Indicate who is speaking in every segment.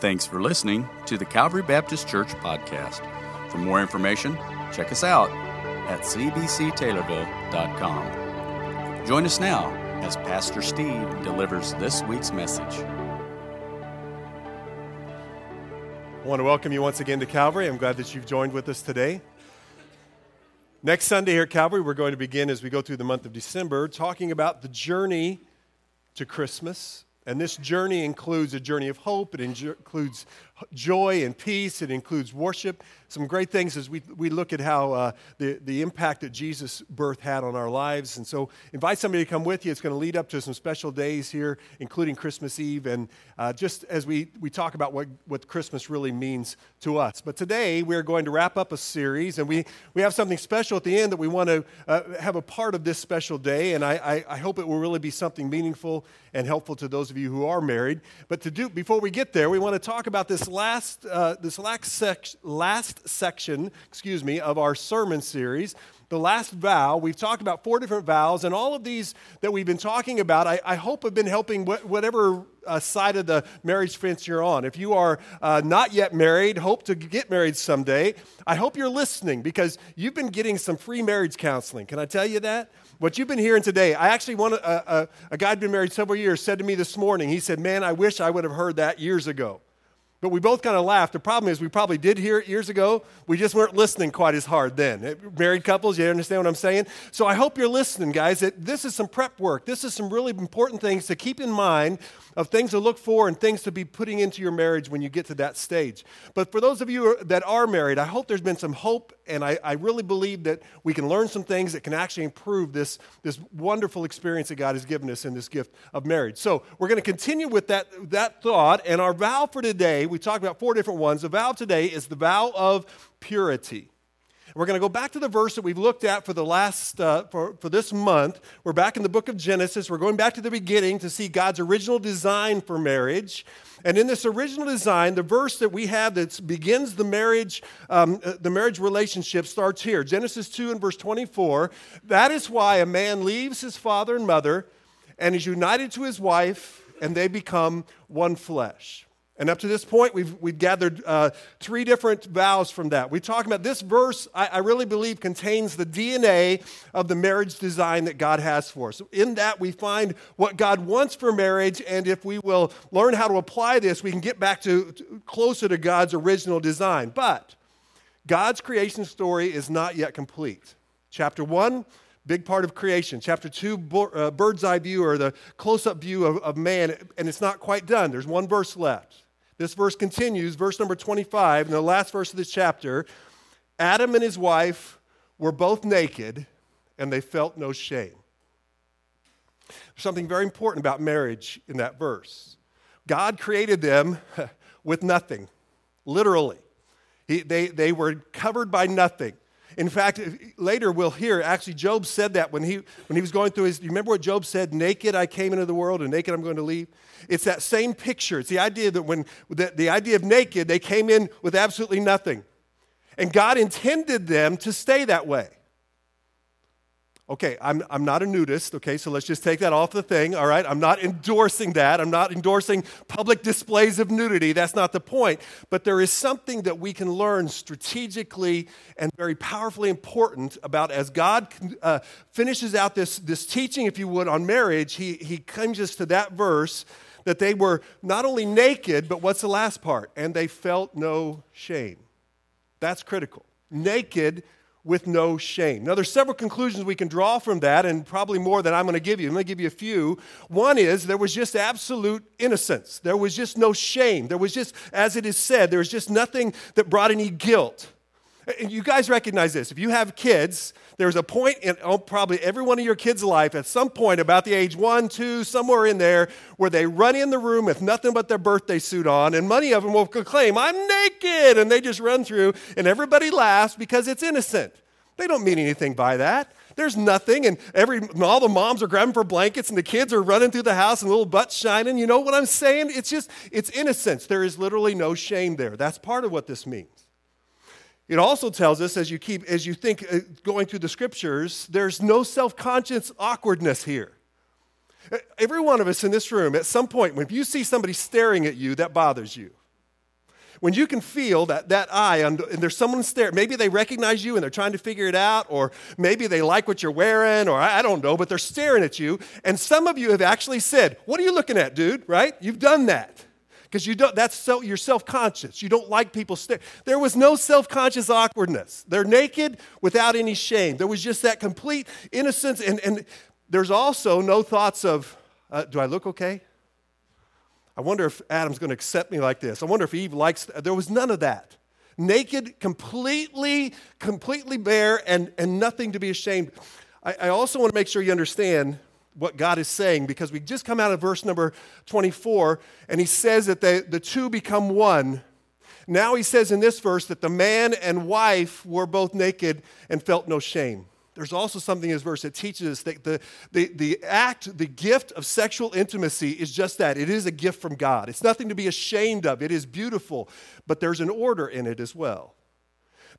Speaker 1: Thanks for listening to the Calvary Baptist Church podcast. For more information, check us out at cbctaylorville.com. Join us now as Pastor Steve delivers this week's message.
Speaker 2: I want to welcome you once again to Calvary. I'm glad that you've joined with us today. Next Sunday here at Calvary, we're going to begin as we go through the month of December talking about the journey to Christmas and this journey includes a journey of hope, it includes joy and peace, it includes worship. Some great things as we, we look at how uh, the, the impact that Jesus' birth had on our lives. And so, invite somebody to come with you. It's going to lead up to some special days here, including Christmas Eve, and uh, just as we, we talk about what, what Christmas really means to us. But today, we're going to wrap up a series, and we, we have something special at the end that we want to uh, have a part of this special day. And I, I, I hope it will really be something meaningful and helpful to those of you who are married. But to do, before we get there, we want to talk about this last, uh, this last, sec- last section, excuse me, of our sermon series. The last vow, we've talked about four different vows, and all of these that we've been talking about, I, I hope have been helping wh- whatever uh, side of the marriage fence you're on. If you are uh, not yet married, hope to get married someday, I hope you're listening because you've been getting some free marriage counseling. Can I tell you that? What you've been hearing today, I actually want a, a, a guy who'd been married several years said to me this morning, he said, Man, I wish I would have heard that years ago. But we both kind of laughed. The problem is, we probably did hear it years ago. We just weren't listening quite as hard then. Eh, married couples, you understand what I'm saying? So I hope you're listening, guys. That this is some prep work. This is some really important things to keep in mind of things to look for and things to be putting into your marriage when you get to that stage. But for those of you that are married, I hope there's been some hope, and I, I really believe that we can learn some things that can actually improve this, this wonderful experience that God has given us in this gift of marriage. So we're going to continue with that, that thought, and our vow for today we talked about four different ones. The vow today is the vow of purity. We're going to go back to the verse that we've looked at for the last uh, for, for this month. We're back in the book of Genesis. We're going back to the beginning to see God's original design for marriage. And in this original design, the verse that we have that begins the marriage, um, uh, the marriage relationship starts here. Genesis 2 and verse 24. That is why a man leaves his father and mother and is united to his wife, and they become one flesh. And up to this point, we've, we've gathered uh, three different vows from that. We talk about this verse, I, I, really believe, contains the DNA of the marriage design that God has for us. In that, we find what God wants for marriage, and if we will learn how to apply this, we can get back to, to closer to God's original design. But God's creation story is not yet complete. Chapter 1, big part of creation. Chapter 2, uh, bird's eye view or the close up view of, of man, and it's not quite done. There's one verse left. This verse continues, verse number 25, in the last verse of this chapter. Adam and his wife were both naked, and they felt no shame. There's something very important about marriage in that verse. God created them with nothing, literally. He, they, they were covered by nothing. In fact, later we'll hear, actually, Job said that when he, when he was going through his, you remember what Job said? Naked I came into the world, and naked I'm going to leave? It's that same picture. It's the idea that when, the, the idea of naked, they came in with absolutely nothing. And God intended them to stay that way. Okay, I'm, I'm not a nudist, okay, so let's just take that off the thing, all right? I'm not endorsing that. I'm not endorsing public displays of nudity. That's not the point. But there is something that we can learn strategically and very powerfully important about as God uh, finishes out this, this teaching, if you would, on marriage, he, he comes us to that verse that they were not only naked, but what's the last part? And they felt no shame. That's critical. Naked with no shame. Now, there's several conclusions we can draw from that, and probably more than I'm going to give you. I'm going to give you a few. One is there was just absolute innocence. There was just no shame. There was just, as it is said, there was just nothing that brought any guilt. You guys recognize this. If you have kids, there's a point in oh, probably every one of your kids' life at some point about the age one, two, somewhere in there, where they run in the room with nothing but their birthday suit on, and many of them will proclaim, I'm naked, and they just run through, and everybody laughs because it's innocent. They don't mean anything by that. There's nothing, and every all the moms are grabbing for blankets, and the kids are running through the house and little butts shining. You know what I'm saying? It's just it's innocence. There is literally no shame there. That's part of what this means. It also tells us, as you keep, as you think uh, going through the scriptures, there's no self-conscious awkwardness here. Every one of us in this room, at some point, when you see somebody staring at you, that bothers you. when you can feel that, that eye, and there's someone staring, maybe they recognize you and they're trying to figure it out, or maybe they like what you're wearing, or I don't know, but they're staring at you. And some of you have actually said, What are you looking at, dude? Right? You've done that. Because you don't, that's so, you're self conscious. You don't like people staring. There was no self conscious awkwardness. They're naked without any shame. There was just that complete innocence. And, and there's also no thoughts of, uh, Do I look okay? I wonder if Adam's going to accept me like this. I wonder if Eve likes. There was none of that. Naked, completely, completely bare, and, and nothing to be ashamed. I, I also want to make sure you understand what God is saying because we just come out of verse number 24, and he says that they, the two become one. Now he says in this verse that the man and wife were both naked and felt no shame there's also something in this verse that teaches us that the, the, the act, the gift of sexual intimacy is just that. It is a gift from God. It's nothing to be ashamed of. It is beautiful, but there's an order in it as well.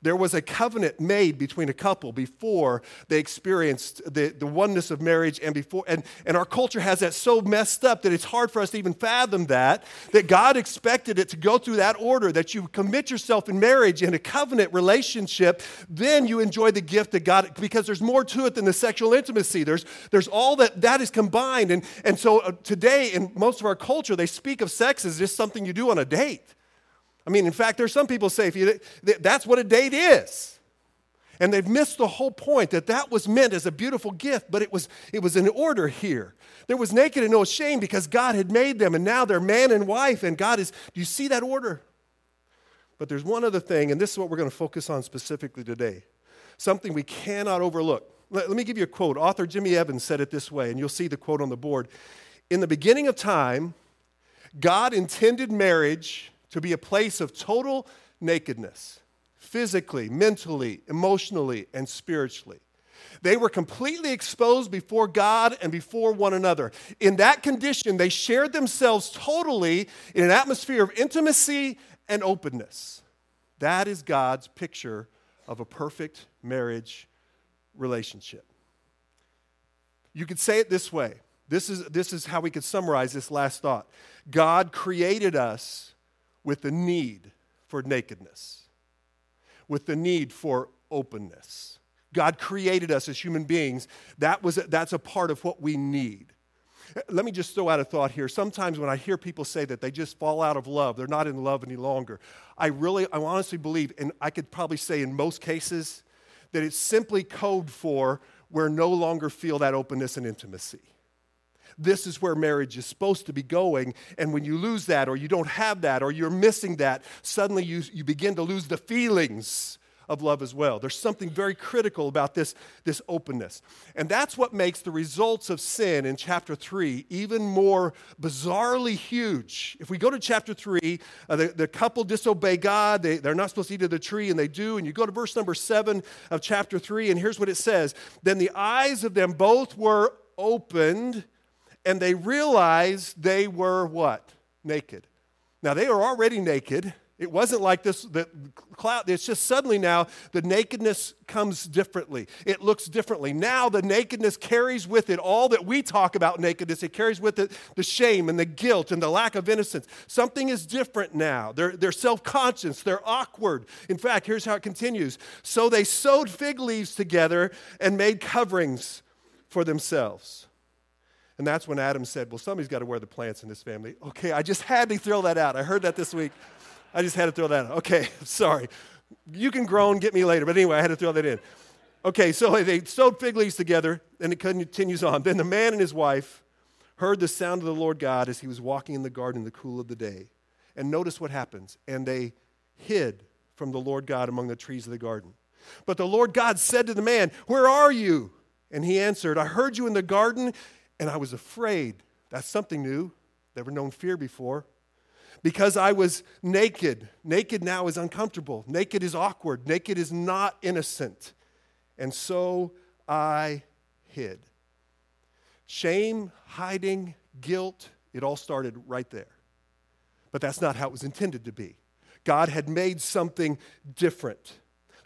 Speaker 2: There was a covenant made between a couple before they experienced the, the oneness of marriage and before and, and our culture has that so messed up that it's hard for us to even fathom that, that God expected it to go through that order, that you commit yourself in marriage in a covenant relationship, then you enjoy the gift that God because there's more to it than the sexual intimacy. There's there's all that that is combined. And and so uh, today in most of our culture, they speak of sex as just something you do on a date. I mean, in fact, there's some people say if you, that's what a date is. And they've missed the whole point that that was meant as a beautiful gift, but it was, it was in order here. There was naked and no shame because God had made them, and now they're man and wife, and God is, do you see that order? But there's one other thing, and this is what we're going to focus on specifically today something we cannot overlook. Let, let me give you a quote. Author Jimmy Evans said it this way, and you'll see the quote on the board. In the beginning of time, God intended marriage to be a place of total nakedness, physically, mentally, emotionally, and spiritually. They were completely exposed before God and before one another. In that condition, they shared themselves totally in an atmosphere of intimacy and openness. That is God's picture of a perfect marriage relationship. You could say it this way. This is, this is how we could summarize this last thought. God created us with the need for nakedness, with the need for openness. God created us as human beings. That was, that's a part of what we need. Let me just throw out a thought here. Sometimes when I hear people say that they just fall out of love, they're not in love any longer, I really, I honestly believe, and I could probably say in most cases, that it's simply code for we're no longer feel that openness and intimacy this is where marriage is supposed to be going. And when you lose that, or you don't have that, or you're missing that, suddenly you, you begin to lose the feelings of love as well. There's something very critical about this, this openness. And that's what makes the results of sin in chapter 3 even more bizarrely huge. If we go to chapter 3, uh, the, the couple disobey God. They, they're not supposed to eat of the tree, and they do. And you go to verse number 7 of chapter 3, and here's what it says Then the eyes of them both were opened and they realized they were what? Naked. Now, they were already naked. It wasn't like this, the cloud, it's just suddenly now the nakedness comes differently. It looks differently. Now the nakedness carries with it all that we talk about nakedness. It carries with it the shame and the guilt and the lack of innocence. Something is different now. They're, they're self conscious, they're awkward. In fact, here's how it continues. So they sewed fig leaves together and made coverings for themselves. And that's when Adam said, Well, somebody's got to wear the plants in this family. Okay, I just had to throw that out. I heard that this week. I just had to throw that out. Okay, sorry. You can groan, get me later. But anyway, I had to throw that in. Okay, so they sewed fig leaves together, and it continues on. Then the man and his wife heard the sound of the Lord God as he was walking in the garden in the cool of the day. And notice what happens. And they hid from the Lord God among the trees of the garden. But the Lord God said to the man, Where are you? And he answered, I heard you in the garden and I was afraid. That's something new. Never known fear before. Because I was naked. Naked now is uncomfortable. Naked is awkward. Naked is not innocent. And so I hid. Shame, hiding, guilt, it all started right there. But that's not how it was intended to be. God had made something different.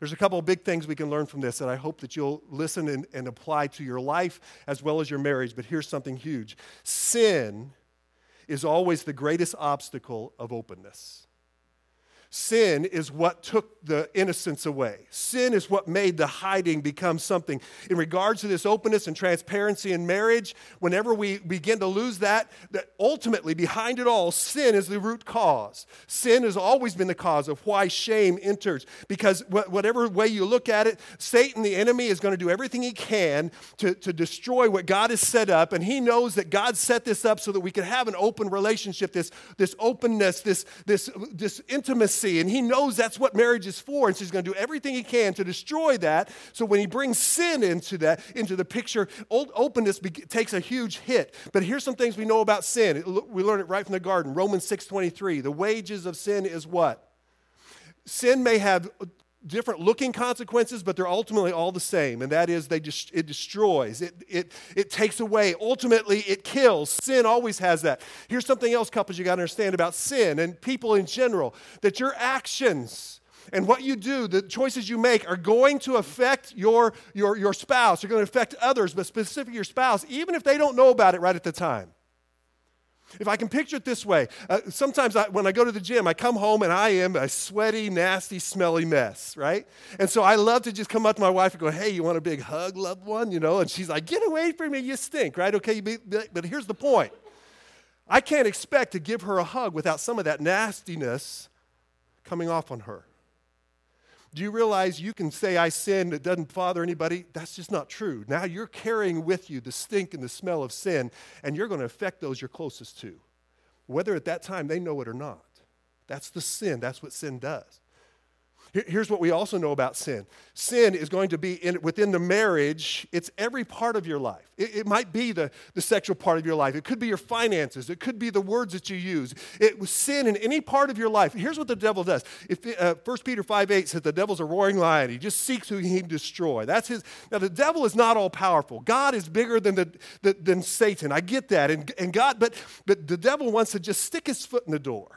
Speaker 2: There's a couple of big things we can learn from this that I hope that you'll listen and, and apply to your life as well as your marriage. But here's something huge sin is always the greatest obstacle of openness. Sin is what took the innocence away. Sin is what made the hiding become something. In regards to this openness and transparency in marriage, whenever we begin to lose that, that ultimately behind it all, sin is the root cause. Sin has always been the cause of why shame enters. Because whatever way you look at it, Satan, the enemy, is going to do everything he can to, to destroy what God has set up. And he knows that God set this up so that we can have an open relationship, this, this openness, this, this, this intimacy and he knows that's what marriage is for. And so he's going to do everything he can to destroy that. So when he brings sin into that, into the picture, old openness be- takes a huge hit. But here's some things we know about sin. We learn it right from the garden. Romans 6:23. The wages of sin is what? Sin may have different looking consequences, but they're ultimately all the same, and that is they just, it destroys, it, it, it takes away, ultimately it kills. Sin always has that. Here's something else, couples, you got to understand about sin and people in general that your actions and what you do, the choices you make, are going to affect your, your, your spouse, are going to affect others, but specifically your spouse, even if they don't know about it right at the time. If I can picture it this way, uh, sometimes I, when I go to the gym, I come home and I am a sweaty, nasty, smelly mess, right? And so I love to just come up to my wife and go, hey, you want a big hug, loved one? You know, and she's like, get away from me, you stink, right? Okay, but here's the point I can't expect to give her a hug without some of that nastiness coming off on her. Do you realize you can say, I sinned, it doesn't bother anybody? That's just not true. Now you're carrying with you the stink and the smell of sin, and you're going to affect those you're closest to, whether at that time they know it or not. That's the sin. That's what sin does. Here's what we also know about sin sin is going to be in, within the marriage, it's every part of your life. It, it, might be the, the sexual part of your life, it could be your finances, it could be the words that you use. It was sin in any part of your life. Here's what the devil does. If, uh, 1 Peter 5 8 says the devil's a roaring lion, he just seeks who he can destroy. That's his. Now, the devil is not all powerful. God is bigger than, the, the, than Satan. I get that. And, and God, but, but the devil wants to just stick his foot in the door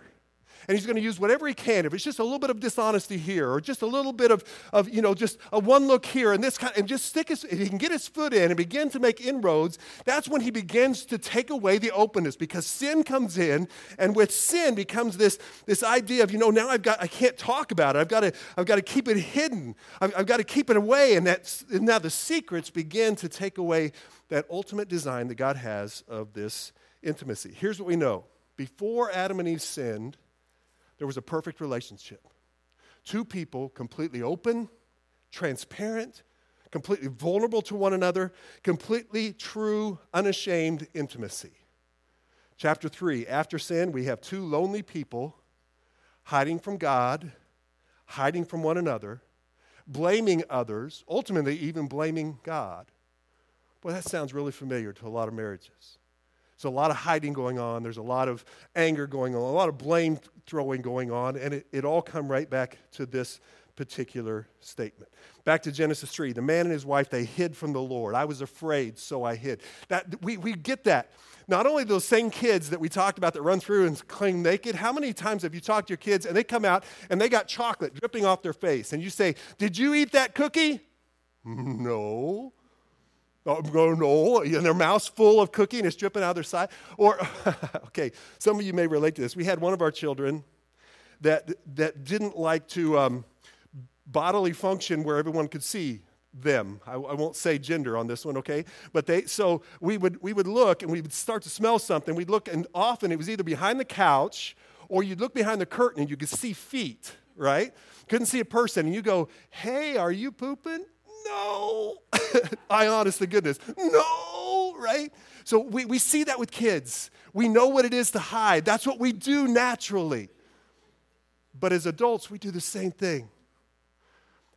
Speaker 2: and he's going to use whatever he can. If it's just a little bit of dishonesty here, or just a little bit of, of you know, just a one look here, and this kind, and just stick his, if he can get his foot in and begin to make inroads, that's when he begins to take away the openness because sin comes in, and with sin becomes this, this idea of, you know, now I've got, I can't talk about it. I've got to, I've got to keep it hidden. I've, I've got to keep it away, and, that's, and now the secrets begin to take away that ultimate design that God has of this intimacy. Here's what we know. Before Adam and Eve sinned, there was a perfect relationship. Two people completely open, transparent, completely vulnerable to one another, completely true, unashamed intimacy. Chapter 3 After sin, we have two lonely people hiding from God, hiding from one another, blaming others, ultimately, even blaming God. Well, that sounds really familiar to a lot of marriages. There's a lot of hiding going on. There's a lot of anger going on, a lot of blame throwing going on, and it, it all come right back to this particular statement. Back to Genesis 3. The man and his wife, they hid from the Lord. I was afraid, so I hid. That, we, we get that. Not only those same kids that we talked about that run through and cling naked, how many times have you talked to your kids and they come out and they got chocolate dripping off their face and you say, Did you eat that cookie? No. Oh, no, no, and their mouth's full of cookie and it's dripping out their side. Or, okay, some of you may relate to this. We had one of our children that, that didn't like to um, bodily function where everyone could see them. I, I, won't say gender on this one, okay? But they, so we would, we would look and we would start to smell something. We'd look, and often it was either behind the couch or you'd look behind the curtain and you could see feet, right? Couldn't see a person. And you go, hey, are you pooping? No. I honest to goodness, no, right? So we, we see that with kids. We know what it is to hide. That's what we do naturally. But as adults, we do the same thing.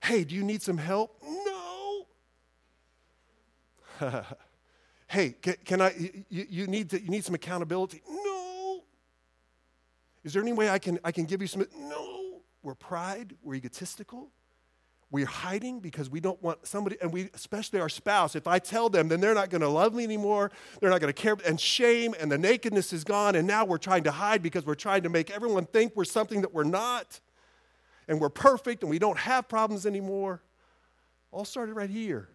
Speaker 2: Hey, do you need some help? No. hey, can, can I, you, you, need to, you need some accountability? No. Is there any way I can, I can give you some? No. We're pride, we're egotistical, we're hiding because we don't want somebody, and we, especially our spouse, if I tell them, then they're not going to love me anymore. They're not going to care. And shame and the nakedness is gone. And now we're trying to hide because we're trying to make everyone think we're something that we're not. And we're perfect and we don't have problems anymore. All started right here.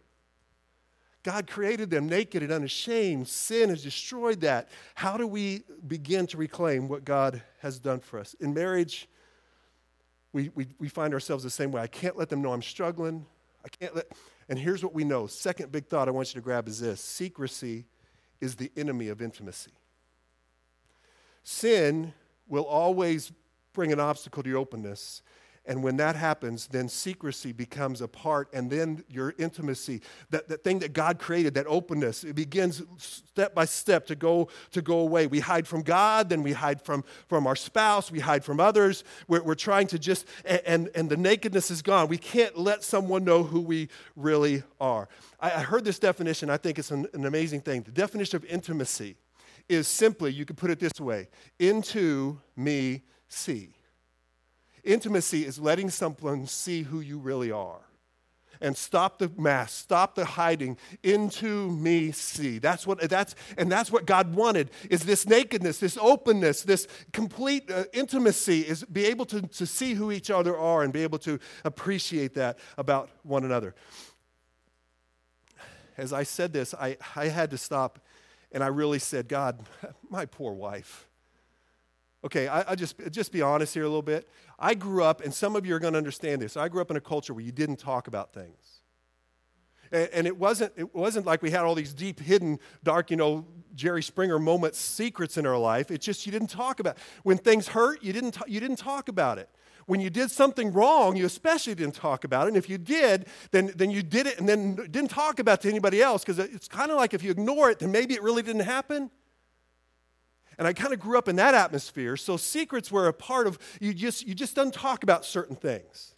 Speaker 2: God created them naked and unashamed. Sin has destroyed that. How do we begin to reclaim what God has done for us? In marriage, we, we, we find ourselves the same way. I can't let them know I'm struggling. I can't let, and here's what we know. Second big thought I want you to grab is this secrecy is the enemy of intimacy. Sin will always bring an obstacle to your openness. And when that happens, then secrecy becomes a part, and then your intimacy, that, that thing that God created, that openness, it begins step by step to go, to go away. We hide from God, then we hide from, from our spouse, we hide from others. We're, we're trying to just, and, and the nakedness is gone. We can't let someone know who we really are. I, I heard this definition, I think it's an, an amazing thing. The definition of intimacy is simply, you could put it this way into me see. Intimacy is letting someone see who you really are. And stop the mask, stop the hiding, into me see. That's what that's and that's what God wanted is this nakedness, this openness, this complete uh, intimacy is be able to, to see who each other are and be able to appreciate that about one another. As I said this, I, I had to stop and I really said, God, my poor wife. Okay, I, I just just be honest here a little bit. I grew up, and some of you are going to understand this. I grew up in a culture where you didn't talk about things. And, and it wasn't it wasn't like we had all these deep, hidden, dark, you know, Jerry Springer moments, secrets in our life. It's just you didn't talk about. It. When things hurt, you didn't you didn't talk about it. When you did something wrong, you especially didn't talk about it. And if you did, then, then you did it and then didn't talk about it to anybody else because it's kind of like if you ignore it, then maybe it really didn't happen. And I kind of grew up in that atmosphere. So secrets were a part of you just you just don't talk about certain things.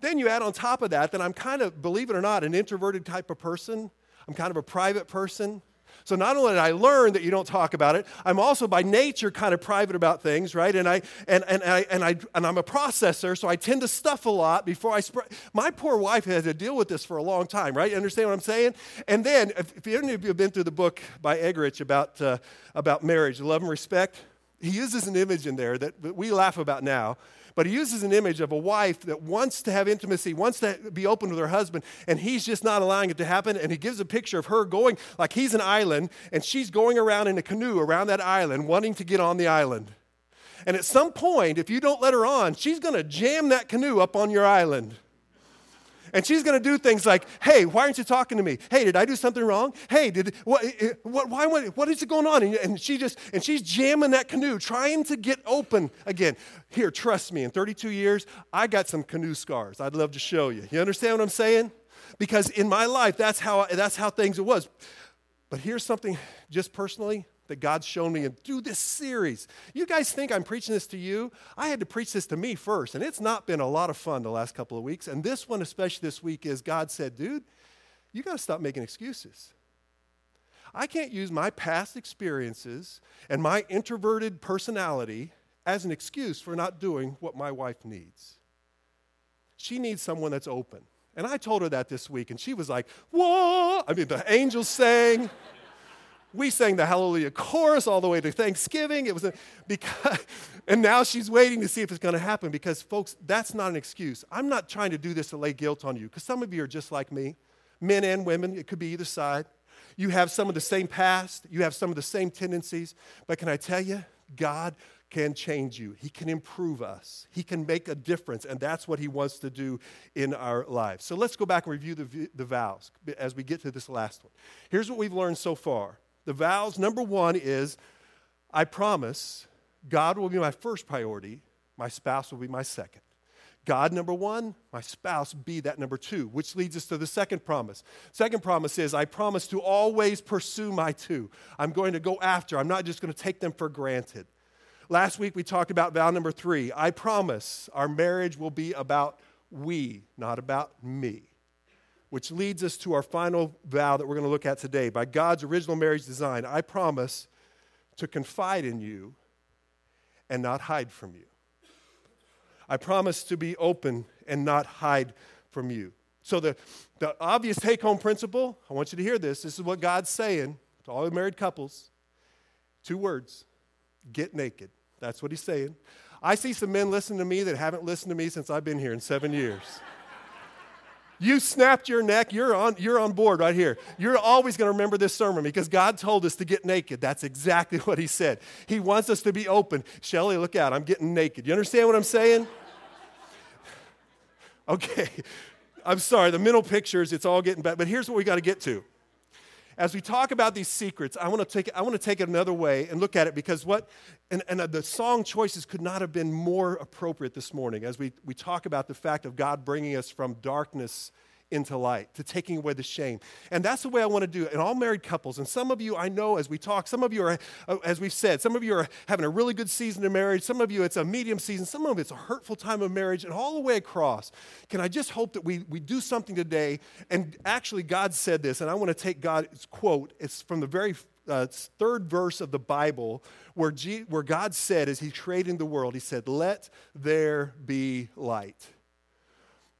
Speaker 2: Then you add on top of that that I'm kind of, believe it or not, an introverted type of person. I'm kind of a private person. So not only did I learn that you don't talk about it, I'm also by nature kind of private about things, right? And I and and I and I and I'm a processor, so I tend to stuff a lot before I spread. My poor wife had to deal with this for a long time, right? You understand what I'm saying? And then, if, if any of you have been through the book by Eggerichs about uh, about marriage, love and respect, he uses an image in there that we laugh about now but he uses an image of a wife that wants to have intimacy, wants to be open with her husband, and he's just not allowing it to happen. And he gives a picture of her going like he's an island, and she's going around in a canoe around that island, wanting to get on the island. And at some point, if you don't let her on, she's going to jam that canoe up on your island. And she's going to do things like, hey, why aren't you talking to me? Hey, did I do something wrong? Hey, did what, eh, eh, what, why, what, what is it going on? And, and she just, and she's jamming that canoe, trying to get open again. Here, trust me, in 32 years, I got some canoe scars. I'd love to show you. You understand what I'm saying? Because in my life, that's how, that's how things it was. But here's something just personally that God's shown me and through this series. You guys think I'm preaching this to you? I had to preach this to me first, and it's not been a lot of fun the last couple of weeks. And this one, especially this week, is God said, dude, you got to stop making excuses. I can't use my past experiences and my introverted personality as an excuse for not doing what my wife needs. She needs someone that's open. And I told her that this week, and she was like, Whoa! I mean, the angels sang. We sang the Hallelujah chorus all the way to Thanksgiving. It was a, because, and now she's waiting to see if it's going to happen because, folks, that's not an excuse. I'm not trying to do this to lay guilt on you because some of you are just like me, men and women. It could be either side. You have some of the same past, you have some of the same tendencies, but can I tell you, God can change you. He can improve us. He can make a difference, and that's what He wants to do in our lives. So let's go back and review the, the vows as we get to this last one. Here's what we've learned so far the vows, number one, is I promise God will be my first priority, my spouse will be my second. God, number one, my spouse, be that number two, which leads us to the second promise. Second promise is I promise to always pursue my two. I'm going to go after, I'm not just going to take them for granted. Last week we talked about vow number three. I promise our marriage will be about we, not about me which leads us to our final vow that we're going to look at today. By God's original marriage design, I promise to confide in you and not hide from you. I promise to be open and not hide from you. So, the, the obvious take home principle, I want you to hear this. This is what God's saying to all the married couples. Two words get naked. That's what He's saying. I see some men listening to me that haven't listened to me since I've been here in seven years. You snapped your neck, you're on, you're on board right here. You're always going to remember this sermon because God told us to get naked. That's exactly what He said. He wants us to be open. Shelly, look out, I'm getting naked. You understand what I'm saying? Okay. I'm sorry, the mental pictures, it's all getting bad. But here's what we got to get to. As we talk about these secrets, I want to take, I want to take it another way and look at it because what, and, and uh, the song choices could not have been more appropriate this morning as we, we talk about the fact of God bringing us from darkness into light, to taking away the shame. And that's the way I want to do it. And all married couples, and some of you I know as we talk, some of you are, uh, as we've said, some of you are having a really good season of marriage, some of you it's a medium season, some of you it's a hurtful time of marriage, and all the way across. Can I just hope that we, we do something today? And actually, God said this, and I want to take God's quote. It's from the very uh, third verse of the Bible where, G, where God said, as He's creating the world, He said, Let there be light.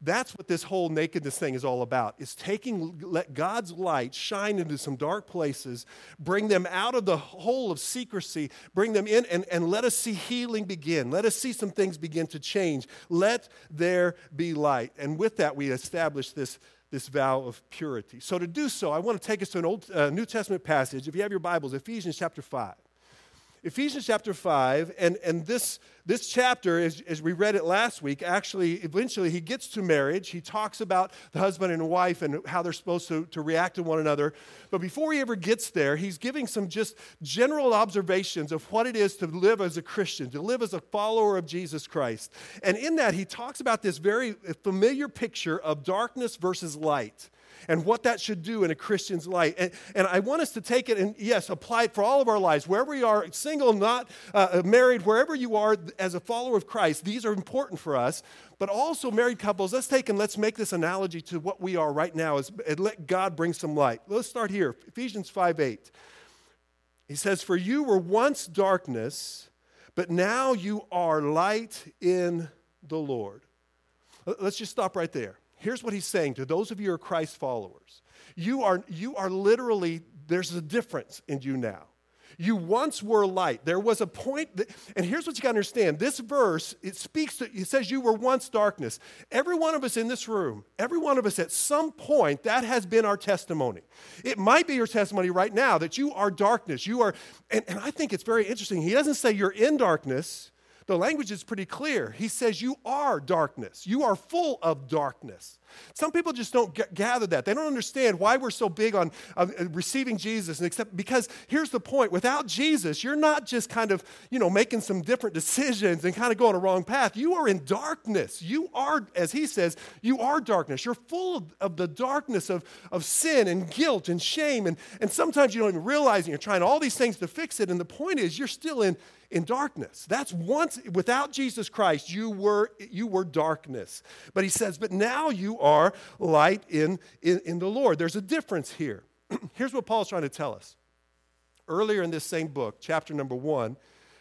Speaker 2: That's what this whole nakedness thing is all about. Is taking let God's light shine into some dark places, bring them out of the hole of secrecy, bring them in and, and let us see healing begin. Let us see some things begin to change. Let there be light. And with that, we establish this, this vow of purity. So to do so, I want to take us to an old uh, New Testament passage. If you have your Bibles, Ephesians chapter 5. Ephesians chapter 5, and, and this, this chapter, as, as we read it last week, actually, eventually he gets to marriage. He talks about the husband and wife and how they're supposed to, to react to one another. But before he ever gets there, he's giving some just general observations of what it is to live as a Christian, to live as a follower of Jesus Christ. And in that, he talks about this very familiar picture of darkness versus light and what that should do in a Christian's life. And, and I want us to take it and, yes, apply it for all of our lives, wherever we are, single, not uh, married, wherever you are as a follower of Christ. These are important for us. But also, married couples, let's take and let's make this analogy to what we are right now as, and let God bring some light. Let's start here Ephesians 5 8. He says, For you were once darkness, but now you are light in the Lord. Let's just stop right there. Here's what he's saying to those of you who are Christ followers. You are, you are literally, there's a difference in you now. You once were light. There was a point, that, and here's what you got to understand. This verse, it speaks to, it says you were once darkness. Every one of us in this room, every one of us at some point, that has been our testimony. It might be your testimony right now that you are darkness. You are, and, and I think it's very interesting. He doesn't say you're in darkness. The language is pretty clear. He says, You are darkness. You are full of darkness. Some people just don't g- gather that. They don't understand why we're so big on uh, receiving Jesus. And except because here's the point without Jesus, you're not just kind of, you know, making some different decisions and kind of going a wrong path. You are in darkness. You are, as he says, you are darkness. You're full of, of the darkness of, of sin and guilt and shame. And, and sometimes you don't even realize you're trying all these things to fix it. And the point is, you're still in, in darkness. That's once, without Jesus Christ, you were, you were darkness. But he says, but now you are light in, in, in the Lord. There's a difference here. Here's what Paul's trying to tell us. Earlier in this same book, chapter number one,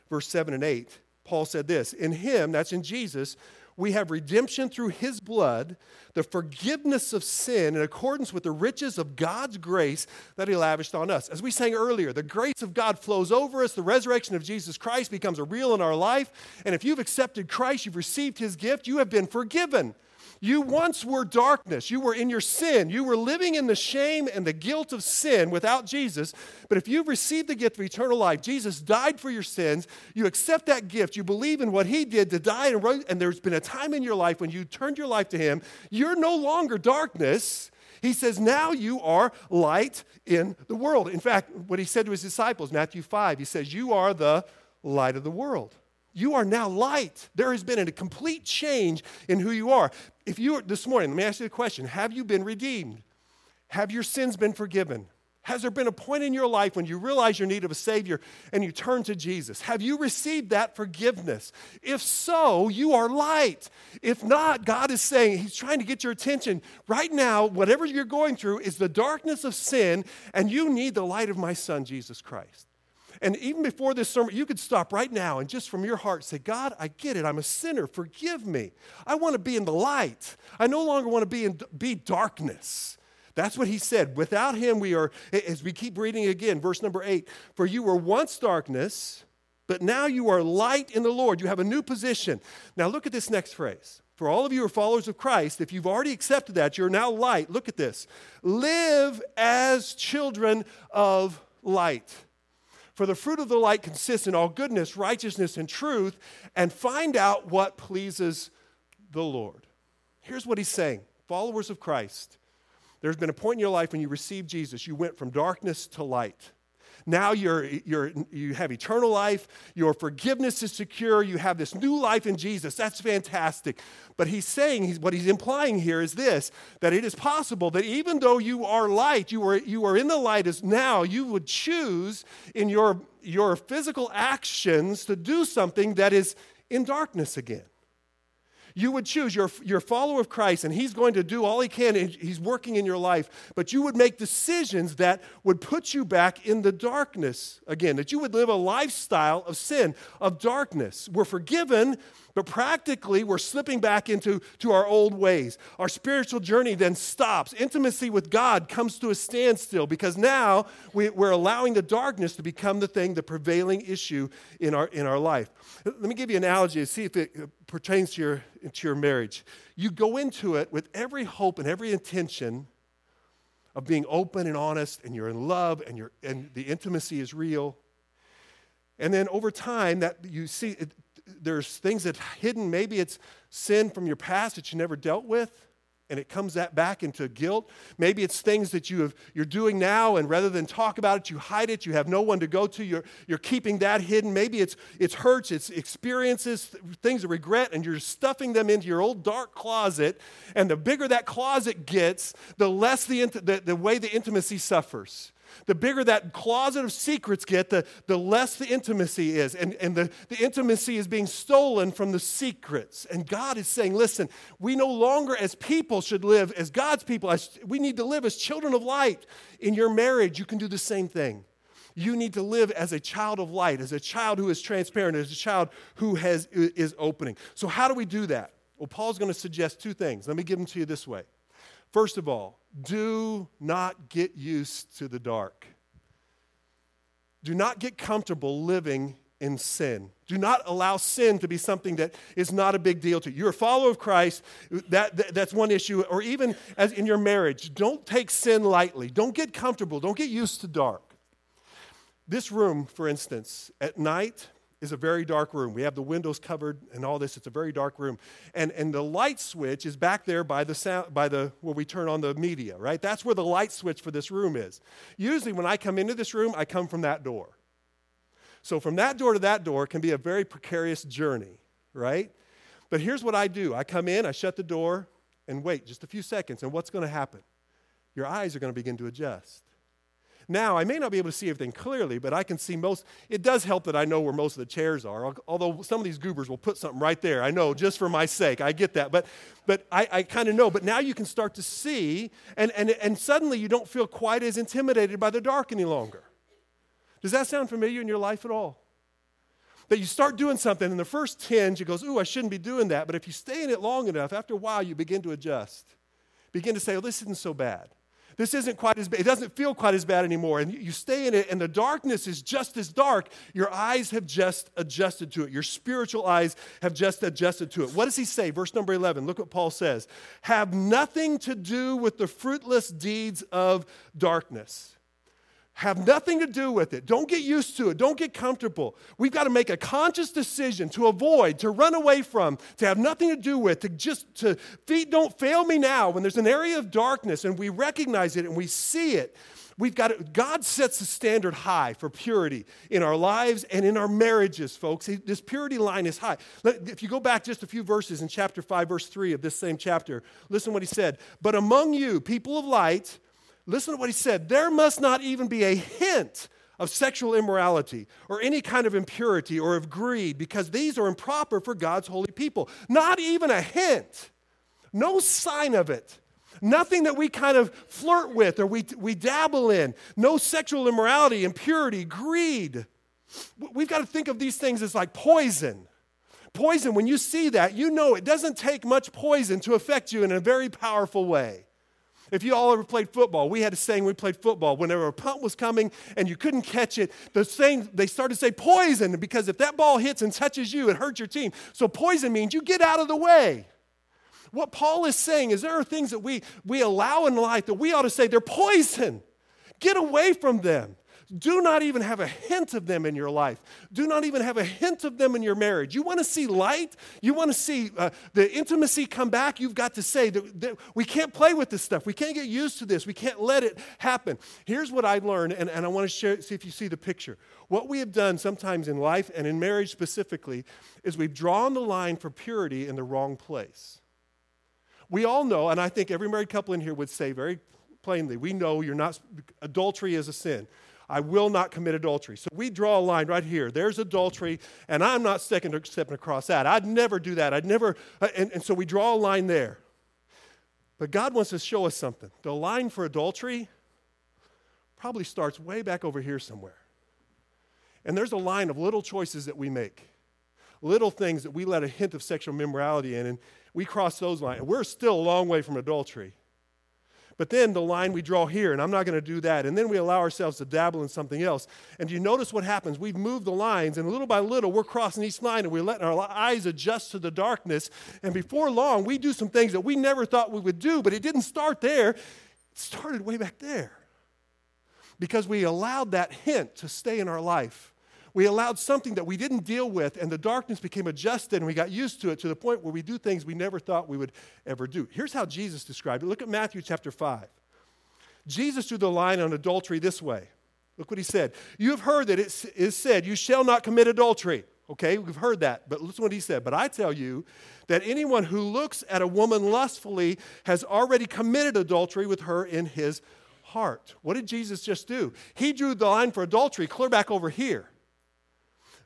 Speaker 2: verse seven and eight, Paul said this In him, that's in Jesus, we have redemption through his blood, the forgiveness of sin in accordance with the riches of God's grace that he lavished on us. As we sang earlier, the grace of God flows over us. The resurrection of Jesus Christ becomes a real in our life. And if you've accepted Christ, you've received his gift, you have been forgiven. You once were darkness. You were in your sin. You were living in the shame and the guilt of sin without Jesus. But if you've received the gift of eternal life, Jesus died for your sins, you accept that gift, you believe in what he did to die and and there's been a time in your life when you turned your life to him, you're no longer darkness. He says, now you are light in the world. In fact, what he said to his disciples, Matthew 5, he says, You are the light of the world. You are now light. There has been a complete change in who you are. If you this morning, let me ask you a question Have you been redeemed? Have your sins been forgiven? Has there been a point in your life when you realize your need of a Savior and you turn to Jesus? Have you received that forgiveness? If so, you are light. If not, God is saying, He's trying to get your attention. Right now, whatever you're going through is the darkness of sin, and you need the light of my Son, Jesus Christ. And even before this sermon, you could stop right now and just from your heart say, God, I get it. I'm a sinner. Forgive me. I want to be in the light. I no longer want to be in be darkness. That's what he said. Without him, we are, as we keep reading again, verse number eight, for you were once darkness, but now you are light in the Lord. You have a new position. Now look at this next phrase. For all of you who are followers of Christ, if you've already accepted that, you're now light. Look at this. Live as children of light. For the fruit of the light consists in all goodness, righteousness, and truth, and find out what pleases the Lord. Here's what he's saying followers of Christ, there's been a point in your life when you received Jesus, you went from darkness to light. Now you're, you're, you have eternal life. Your forgiveness is secure. You have this new life in Jesus. That's fantastic. But he's saying, he's, what he's implying here is this that it is possible that even though you are light, you are, you are in the light as now, you would choose in your, your physical actions to do something that is in darkness again you would choose, you're, you're follower of Christ, and He's going to do all He can, He's working in your life, but you would make decisions that would put you back in the darkness again, that you would live a lifestyle of sin, of darkness. We're forgiven, but practically, we're slipping back into to our old ways. Our spiritual journey then stops. Intimacy with God comes to a standstill because now we, are allowing the darkness to become the thing, the prevailing issue in our, in our life. Let me give you an analogy to see if it uh, pertains to your, to your marriage. You go into it with every hope and every intention of being open and honest, and you're in love, and, you're, and the intimacy is real. And then over time, that you see, it, there's things that hidden. Maybe it's sin from your past that you never dealt with and it comes that back into guilt. Maybe it's things that you have, you're doing now, and rather than talk about it, you hide it. You have no one to go to. You're, you're keeping that hidden. Maybe it's, it's hurts, it's experiences, things of regret, and you're stuffing them into your old dark closet. And the bigger that closet gets, the less the, the, the way the intimacy suffers. The bigger that closet of secrets get, the, the less the intimacy is. And, and the, the intimacy is being stolen from the secrets. And God is saying, listen, we no longer as people should live as God's people. As, we need to live as children of light. In your marriage, you can do the same thing. You need to live as a child of light, as a child who is transparent, as a child who has, is opening. So, how do we do that? Well, Paul's going to suggest two things. Let me give them to you this way. First of all, do not get used to the dark. Do not get comfortable living in sin. Do not allow sin to be something that is not a big deal to you. You're a follower of Christ, that, that, that's one issue. Or even as in your marriage, don't take sin lightly. Don't get comfortable. Don't get used to dark. This room, for instance, at night, is a very dark room. We have the windows covered and all this. It's a very dark room. And, and the light switch is back there by the sound, by the where we turn on the media, right? That's where the light switch for this room is. Usually when I come into this room, I come from that door. So from that door to that door can be a very precarious journey, right? But here's what I do. I come in, I shut the door, and wait just a few seconds, and what's going to happen? Your eyes are going to begin to adjust. Now, I may not be able to see everything clearly, but I can see most. It does help that I know where most of the chairs are, although some of these goobers will put something right there. I know, just for my sake. I get that. But, but I, I kind of know. But now you can start to see, and, and, and suddenly you don't feel quite as intimidated by the dark any longer. Does that sound familiar in your life at all? That you start doing something, and the first tinge, it goes, Ooh, I shouldn't be doing that. But if you stay in it long enough, after a while, you begin to adjust. Begin to say, Oh, this isn't so bad. This isn't quite as bad. It doesn't feel quite as bad anymore. And you stay in it, and the darkness is just as dark. Your eyes have just adjusted to it. Your spiritual eyes have just adjusted to it. What does he say? Verse number 11. Look what Paul says Have nothing to do with the fruitless deeds of darkness have nothing to do with it. Don't get used to it. Don't get comfortable. We've got to make a conscious decision to avoid, to run away from, to have nothing to do with, to just to feet don't fail me now. When there's an area of darkness and we recognize it and we see it, we've got to, God sets the standard high for purity in our lives and in our marriages, folks. This purity line is high. If you go back just a few verses in chapter 5, verse 3 of this same chapter, listen what he said. But among you, people of light, Listen to what he said. There must not even be a hint of sexual immorality or any kind of impurity or of greed because these are improper for God's holy people. Not even a hint. No sign of it. Nothing that we kind of flirt with or we, we dabble in. No sexual immorality, impurity, greed. We've got to think of these things as like poison. Poison, when you see that, you know it doesn't take much poison to affect you in a very powerful way. If you all ever played football, we had a saying we played football. Whenever a punt was coming and you couldn't catch it, the saying they started to say poison because if that ball hits and touches you, it hurts your team. So poison means you get out of the way. What Paul is saying is there are things that we, we allow in life that we ought to say they're poison. Get away from them. Do not even have a hint of them in your life. Do not even have a hint of them in your marriage. You want to see light? You want to see uh, the intimacy come back? You've got to say that, that, we can't play with this stuff. We can't get used to this. We can't let it happen. Here's what I learned, and, and I want to share, see if you see the picture. What we have done sometimes in life and in marriage specifically is we've drawn the line for purity in the wrong place. We all know, and I think every married couple in here would say very plainly, we know you're not, adultery is a sin. I will not commit adultery. So we draw a line right here. There's adultery, and I'm not stepping, across that. I'd never do that. I'd never, uh, and, and so we draw a line there. But God wants to show us something. The line for adultery probably starts way back over here somewhere. And there's a line of little choices that we make, little things that we let a hint of sexual immorality in, and we cross those lines. And we're still a long way from adultery. But then the line we draw here, and I'm not going to do that. And then we allow ourselves to dabble in something else. And you notice what happens? We've moved the lines, and little by little, we're crossing each line, and we're letting our eyes adjust to the darkness. And before long, we do some things that we never thought we would do, but it didn't start there. It started way back there. Because we allowed that hint to stay in our life we allowed something that we didn't deal with, and the darkness became adjusted, and we got used to it to the point where we do things we never thought we would ever do. Here's how Jesus described it. Look at Matthew chapter 5. Jesus drew the line on adultery this way. Look what he said. You have heard that it is said, You shall not commit adultery. Okay, we've heard that, but listen what he said. But I tell you that anyone who looks at a woman lustfully has already committed adultery with her in his heart. What did Jesus just do? He drew the line for adultery clear back over here.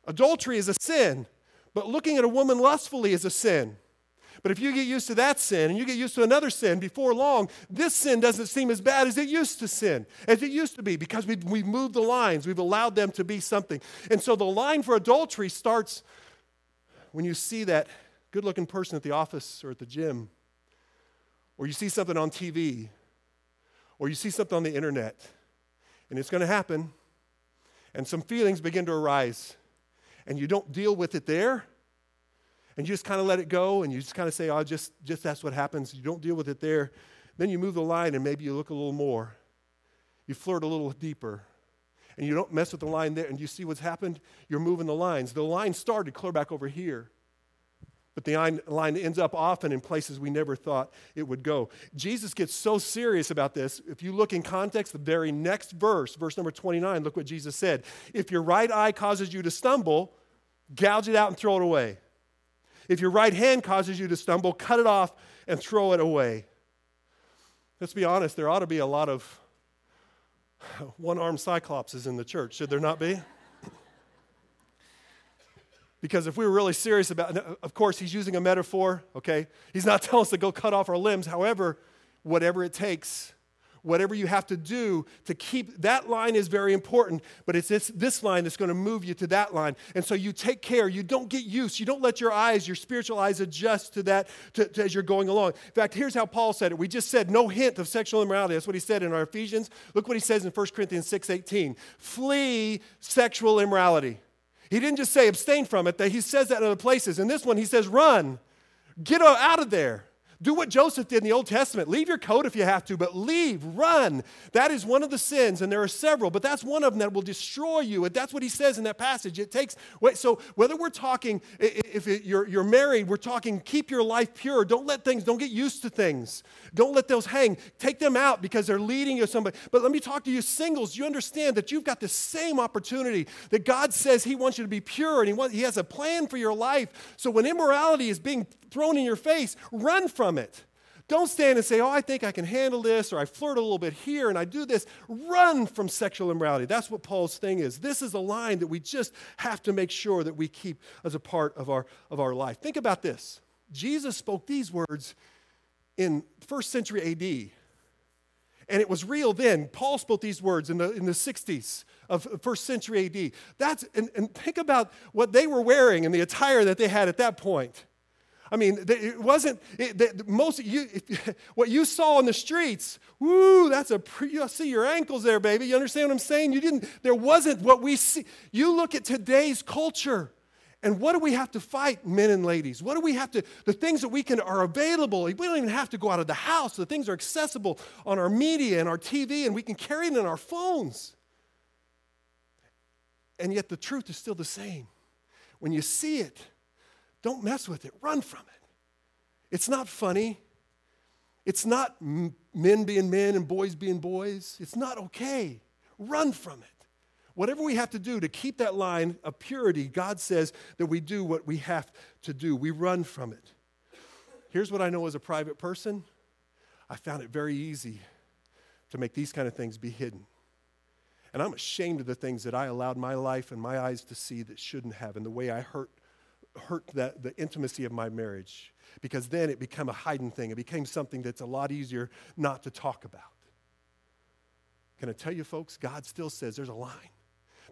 Speaker 2: Adultery is a sin, but looking at a woman lustfully is a sin. But if you get used to that sin and you get used to another sin, before long, this sin doesn't seem as bad as it used to sin, as it used to be, because we've, we've moved the lines. We've allowed them to be something. And so the line for adultery starts when you see that good looking person at the office or at the gym, or you see something on TV, or you see something on the internet. And it's going to happen. And some feelings begin to arise and you don't deal with it there, and you just kind of let it go, and you just kind of say, oh, just, just that's what happens. You don't deal with it there. Then you move the line, and maybe you look a little more. You flirt a little deeper. And you don't mess with the line there, and you see what's happened? You're moving the lines. The line started clear back over here. But the line ends up often in places we never thought it would go. Jesus gets so serious about this. If you look in context, the very next verse, verse number 29, look what Jesus said. If your right eye causes you to stumble, gouge it out and throw it away. If your right hand causes you to stumble, cut it off and throw it away. Let's be honest, there ought to be a lot of one armed cyclopses in the church, should there not be? Because if we were really serious about of course, he's using a metaphor, okay? He's not telling us to go cut off our limbs. However, whatever it takes whatever you have to do to keep that line is very important, but it's this, this line that's going to move you to that line. And so you take care. You don't get used. You don't let your eyes, your spiritual eyes, adjust to that to, to, as you're going along. In fact, here's how Paul said it. We just said no hint of sexual immorality. That's what he said in our Ephesians. Look what he says in 1 Corinthians 6 18. Flee sexual immorality. He didn't just say abstain from it, that he says that in other places. In this one, he says run. Get out of there. Do what Joseph did in the Old Testament. Leave your coat if you have to, but leave, run. That is one of the sins, and there are several, but that's one of them that will destroy you. And that's what he says in that passage. It takes, so whether we're talking, if you're, you're married, we're talking keep your life pure. Don't let things, don't get used to things. Don't let those hang. Take them out because they're leading you somebody. But let me talk to you singles. You understand that you've got the same opportunity that God says he wants you to be pure and he, wants, he has a plan for your life. So when immorality is being thrown in your face, run from it. Don't stand and say, Oh, I think I can handle this, or I flirt a little bit here and I do this. Run from sexual immorality. That's what Paul's thing is. This is a line that we just have to make sure that we keep as a part of our, of our life. Think about this Jesus spoke these words in first century AD. And it was real then. Paul spoke these words in the, in the 60s of first century AD. That's, and, and think about what they were wearing and the attire that they had at that point. I mean, it wasn't it, most you what you saw on the streets. Woo, that's a you see your ankles there, baby. You understand what I'm saying? You didn't. There wasn't what we see. You look at today's culture, and what do we have to fight, men and ladies? What do we have to? The things that we can are available. We don't even have to go out of the house. The things are accessible on our media and our TV, and we can carry it in our phones. And yet the truth is still the same. When you see it, don't mess with it, run from it. It's not funny. It's not men being men and boys being boys. It's not okay. Run from it. Whatever we have to do to keep that line of purity, God says that we do what we have to do. We run from it. Here's what I know as a private person I found it very easy to make these kind of things be hidden. And I'm ashamed of the things that I allowed my life and my eyes to see that shouldn't have, and the way I hurt, hurt that, the intimacy of my marriage. Because then it became a hiding thing. It became something that's a lot easier not to talk about. Can I tell you, folks, God still says there's a line.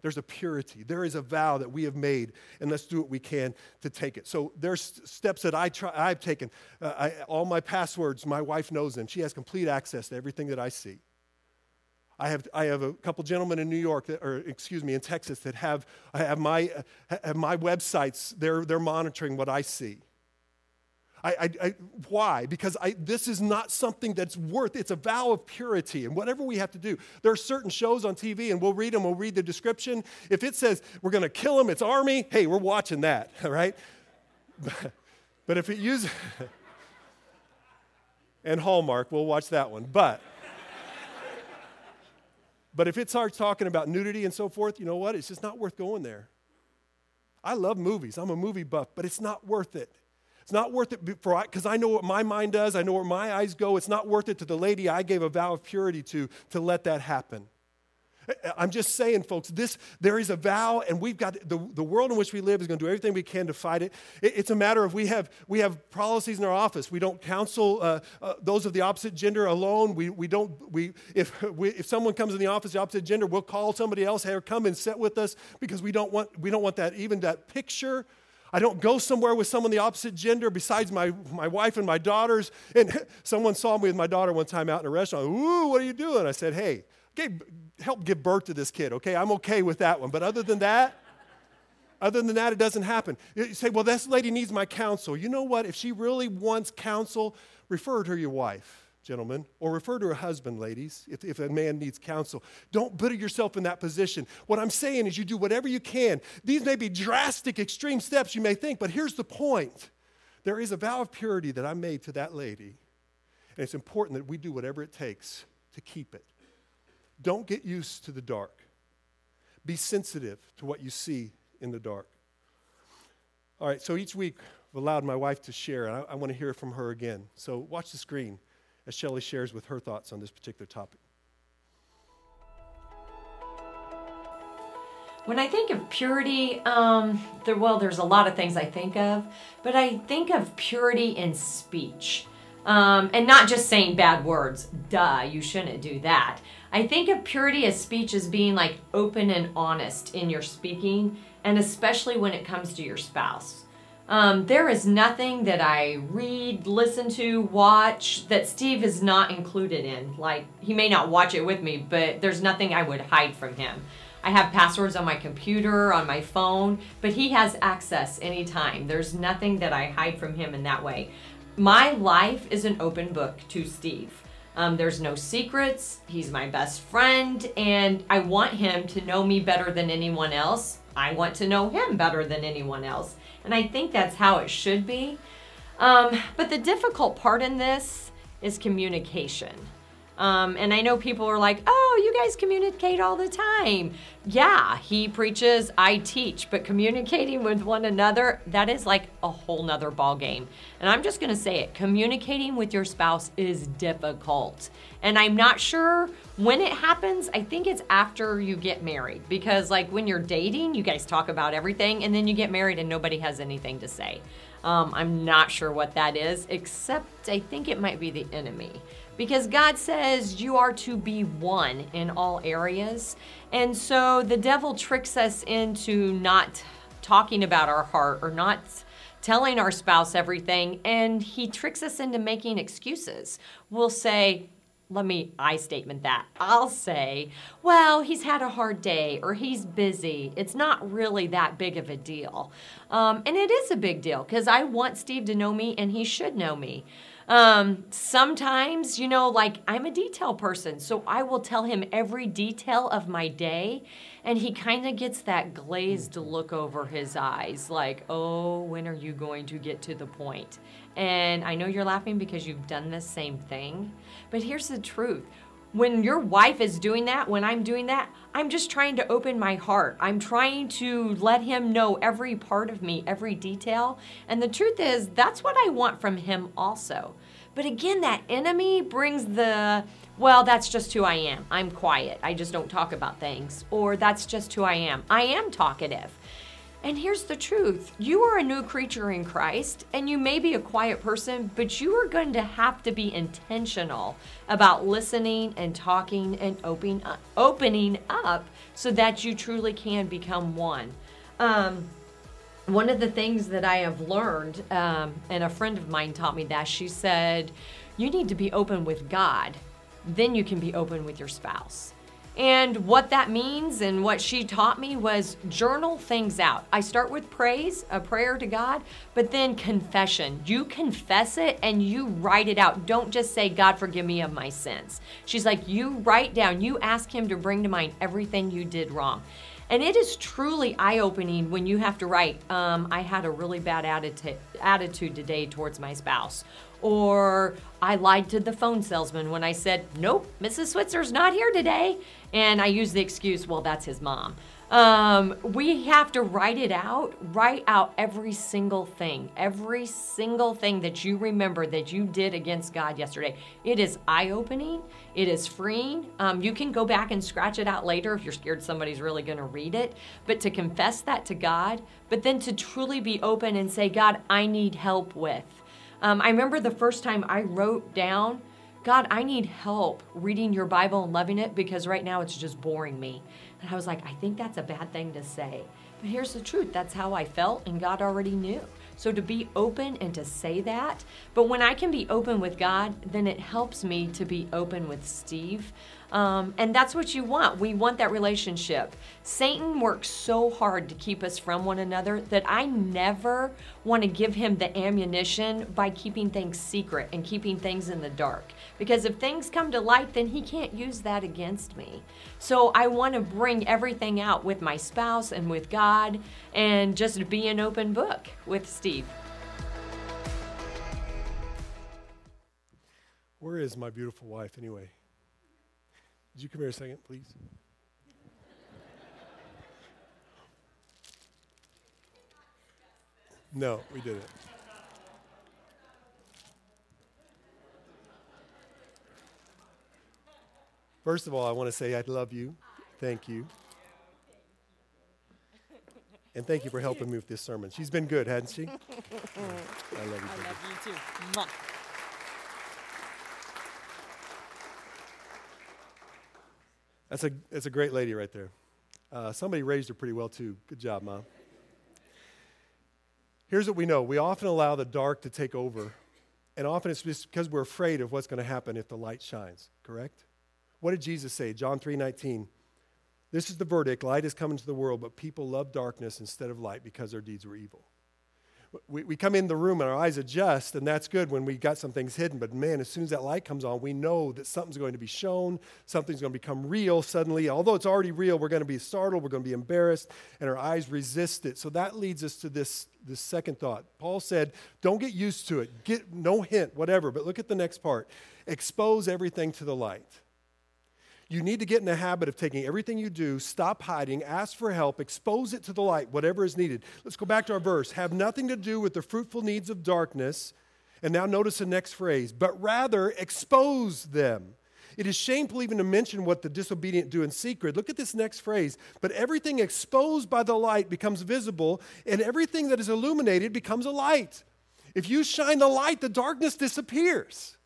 Speaker 2: There's a purity. There is a vow that we have made, and let's do what we can to take it. So there's steps that I try, I've taken. Uh, I, all my passwords, my wife knows them. She has complete access to everything that I see. I have, I have a couple gentlemen in New York, that, or excuse me, in Texas, that have, I have, my, have my websites. They're, they're monitoring what I see. I, I, I, why? Because this is not something that's worth. It's a vow of purity, and whatever we have to do. There are certain shows on TV, and we'll read them. We'll read the description. If it says we're going to kill them, it's army. Hey, we're watching that, all right? But, but if it uses and Hallmark, we'll watch that one. But but if it starts talking about nudity and so forth, you know what? It's just not worth going there. I love movies. I'm a movie buff, but it's not worth it. It's not worth it because I know what my mind does. I know where my eyes go. It's not worth it to the lady I gave a vow of purity to to let that happen. I'm just saying, folks, this, there is a vow, and we've got the, the world in which we live is going to do everything we can to fight it. it it's a matter of we have, we have policies in our office. We don't counsel uh, uh, those of the opposite gender alone. We, we don't, we, if, we, if someone comes in the office, the opposite gender, we'll call somebody else, hey, come and sit with us because we don't want, we don't want that, even that picture. I don't go somewhere with someone the opposite gender besides my, my wife and my daughters. And someone saw me with my daughter one time out in a restaurant. Ooh, what are you doing? I said, hey, help give birth to this kid, okay? I'm okay with that one. But other than that, other than that, it doesn't happen. You say, well, this lady needs my counsel. You know what? If she really wants counsel, refer to your wife, gentlemen, or refer to her husband, ladies, if, if a man needs counsel. Don't put yourself in that position. What I'm saying is, you do whatever you can. These may be drastic, extreme steps you may think, but here's the point there is a vow of purity that I made to that lady, and it's important that we do whatever it takes to keep it. Don't get used to the dark. Be sensitive to what you see in the dark. All right, so each week I've allowed my wife to share, and I, I want to hear from her again. So watch the screen as Shelley shares with her thoughts on this particular topic.
Speaker 3: When I think of purity, um, there, well, there's a lot of things I think of, but I think of purity in speech. Um, and not just saying bad words. Duh, you shouldn't do that. I think of purity of speech as being like open and honest in your speaking, and especially when it comes to your spouse. Um, there is nothing that I read, listen to, watch that Steve is not included in. Like, he may not watch it with me, but there's nothing I would hide from him. I have passwords on my computer, on my phone, but he has access anytime. There's nothing that I hide from him in that way. My life is an open book to Steve. Um, there's no secrets. He's my best friend, and I want him to know me better than anyone else. I want to know him better than anyone else. And I think that's how it should be. Um, but the difficult part in this is communication. Um, and I know people are like, oh, you guys communicate all the time. Yeah, he preaches, I teach, but communicating with one another, that is like a whole nother ball game. And I'm just gonna say it, communicating with your spouse is difficult. And I'm not sure when it happens. I think it's after you get married because like when you're dating, you guys talk about everything and then you get married and nobody has anything to say. Um, I'm not sure what that is, except I think it might be the enemy because God says you are to be one in all areas. And so the devil tricks us into not talking about our heart or not telling our spouse everything, and he tricks us into making excuses. We'll say, let me I statement that. I'll say, well, he's had a hard day or he's busy. It's not really that big of a deal. Um, and it is a big deal because I want Steve to know me and he should know me. Um, sometimes, you know, like I'm a detail person, so I will tell him every detail of my day, and he kind of gets that glazed look over his eyes, like, oh, when are you going to get to the point? And I know you're laughing because you've done the same thing, but here's the truth when your wife is doing that, when I'm doing that, I'm just trying to open my heart. I'm trying to let him know every part of me, every detail. And the truth is, that's what I want from him also. But again, that enemy brings the, well, that's just who I am. I'm quiet. I just don't talk about things. Or that's just who I am. I am talkative. And here's the truth you are a new creature in Christ, and you may be a quiet person, but you are going to have to be intentional about listening and talking and opening up, opening up so that you truly can become one. Um, one of the things that I have learned, um, and a friend of mine taught me that, she said, You need to be open with God, then you can be open with your spouse. And what that means and what she taught me was journal things out. I start with praise, a prayer to God, but then confession. You confess it and you write it out. Don't just say, God, forgive me of my sins. She's like, you write down, you ask Him to bring to mind everything you did wrong. And it is truly eye opening when you have to write, um, I had a really bad attitude, attitude today towards my spouse or I lied to the phone salesman when I said, Nope, Mrs. Switzer's not here today. And I used the excuse, Well, that's his mom. Um, we have to write it out, write out every single thing, every single thing that you remember that you did against God yesterday. It is eye opening, it is freeing. Um, you can go back and scratch it out later if you're scared somebody's really going to read it, but to confess that to God, but then to truly be open and say, God, I need help with. Um, I remember the first time I wrote down, God, I need help reading your Bible and loving it because right now it's just boring me. And I was like, I think that's a bad thing to say. But here's the truth that's how I felt, and God already knew. So to be open and to say that, but when I can be open with God, then it helps me to be open with Steve. Um, and that's what you want. We want that relationship. Satan works so hard to keep us from one another that I never want to give him the ammunition by keeping things secret and keeping things in the dark. Because if things come to light, then he can't use that against me. So I want to bring everything out with my spouse and with God and just be an open book with Steve.
Speaker 2: Where is my beautiful wife anyway? Would you come here a second, please? No, we didn't. First of all, I want to say I love you. Thank you. And thank you for helping me with this sermon. She's been good, hasn't she? I love you.
Speaker 4: I love you too.
Speaker 2: That's a, that's a great lady right there. Uh, somebody raised her pretty well, too. Good job, Mom. Here's what we know we often allow the dark to take over, and often it's just because we're afraid of what's going to happen if the light shines, correct? What did Jesus say? John 3 19. This is the verdict light has come into the world, but people love darkness instead of light because their deeds were evil we, we come in the room and our eyes adjust, and that's good when we got some things hidden. But man, as soon as that light comes on, we know that something's going to be shown, something's going to become real suddenly. Although it's already real, we're going to be startled, we're going to be embarrassed, and our eyes resist it. So that leads us to this, this second thought. Paul said, Don't get used to it, get no hint, whatever. But look at the next part expose everything to the light. You need to get in the habit of taking everything you do, stop hiding, ask for help, expose it to the light, whatever is needed. Let's go back to our verse. Have nothing to do with the fruitful needs of darkness. And now notice the next phrase, but rather expose them. It is shameful even to mention what the disobedient do in secret. Look at this next phrase. But everything exposed by the light becomes visible, and everything that is illuminated becomes a light. If you shine the light, the darkness disappears.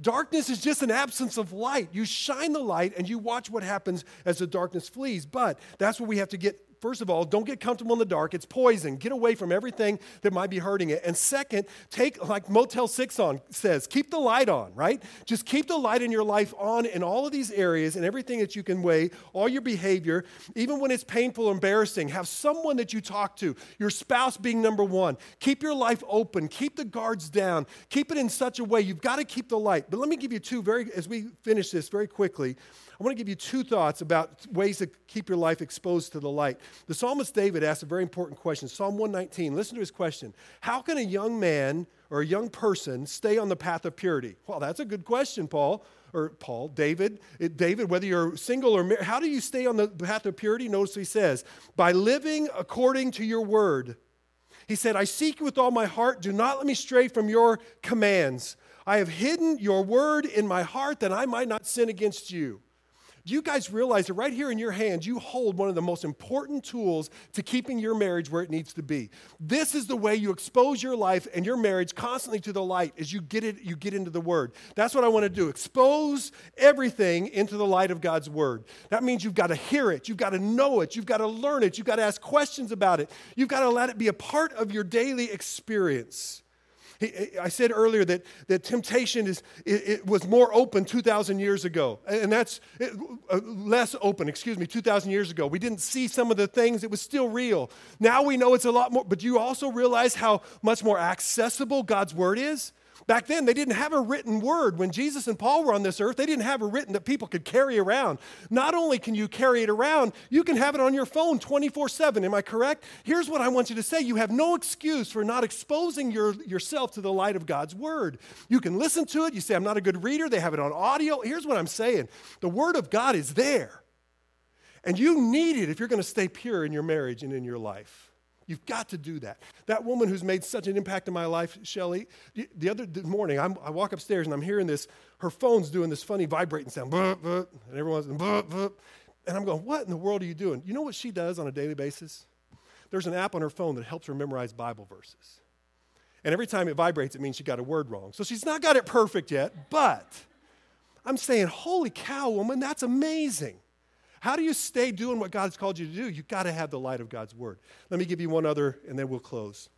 Speaker 2: Darkness is just an absence of light. You shine the light and you watch what happens as the darkness flees. But that's where we have to get first of all, don't get comfortable in the dark. It's poison. Get away from everything that might be hurting it. And second, take, like Motel 6 on says, keep the light on, right? Just keep the light in your life on in all of these areas and everything that you can weigh, all your behavior, even when it's painful or embarrassing. Have someone that you talk to, your spouse being number one. Keep your life open. Keep the guards down. Keep it in such a way. You've got to keep the light. But let me give you two very, as we finish this very quickly, I want to give you two thoughts about ways to keep your life exposed to the light. The psalmist David asked a very important question. Psalm 119, listen to his question How can a young man or a young person stay on the path of purity? Well, that's a good question, Paul. Or Paul, David, David, whether you're single or married, how do you stay on the path of purity? Notice he says, by living according to your word. He said, I seek you with all my heart. Do not let me stray from your commands. I have hidden your word in my heart that I might not sin against you. Do you guys realize that right here in your hands, you hold one of the most important tools to keeping your marriage where it needs to be? This is the way you expose your life and your marriage constantly to the light as you get it, you get into the Word. That's what I want to do. Expose everything into the light of God's Word. That means you've got to hear it, you've got to know it, you've got to learn it, you've got to ask questions about it, you've got to let it be a part of your daily experience. I said earlier that, that temptation is, it, it was more open 2,000 years ago. And that's it, uh, less open, excuse me, 2,000 years ago. We didn't see some of the things, it was still real. Now we know it's a lot more, but do you also realize how much more accessible God's Word is? Back then, they didn't have a written word. When Jesus and Paul were on this earth, they didn't have a written that people could carry around. Not only can you carry it around, you can have it on your phone 24 7. Am I correct? Here's what I want you to say you have no excuse for not exposing your, yourself to the light of God's word. You can listen to it. You say, I'm not a good reader. They have it on audio. Here's what I'm saying the word of God is there. And you need it if you're going to stay pure in your marriage and in your life. You've got to do that. That woman who's made such an impact in my life, Shelly, the other morning, I'm, i walk upstairs and I'm hearing this, her phone's doing this funny vibrating sound, and everyone's, and I'm going, what in the world are you doing? You know what she does on a daily basis? There's an app on her phone that helps her memorize Bible verses. And every time it vibrates, it means she got a word wrong. So she's not got it perfect yet, but I'm saying, holy cow, woman, that's amazing. How do you stay doing what God's called you to do? You've got to have the light of God's word. Let me give you one other, and then we'll close.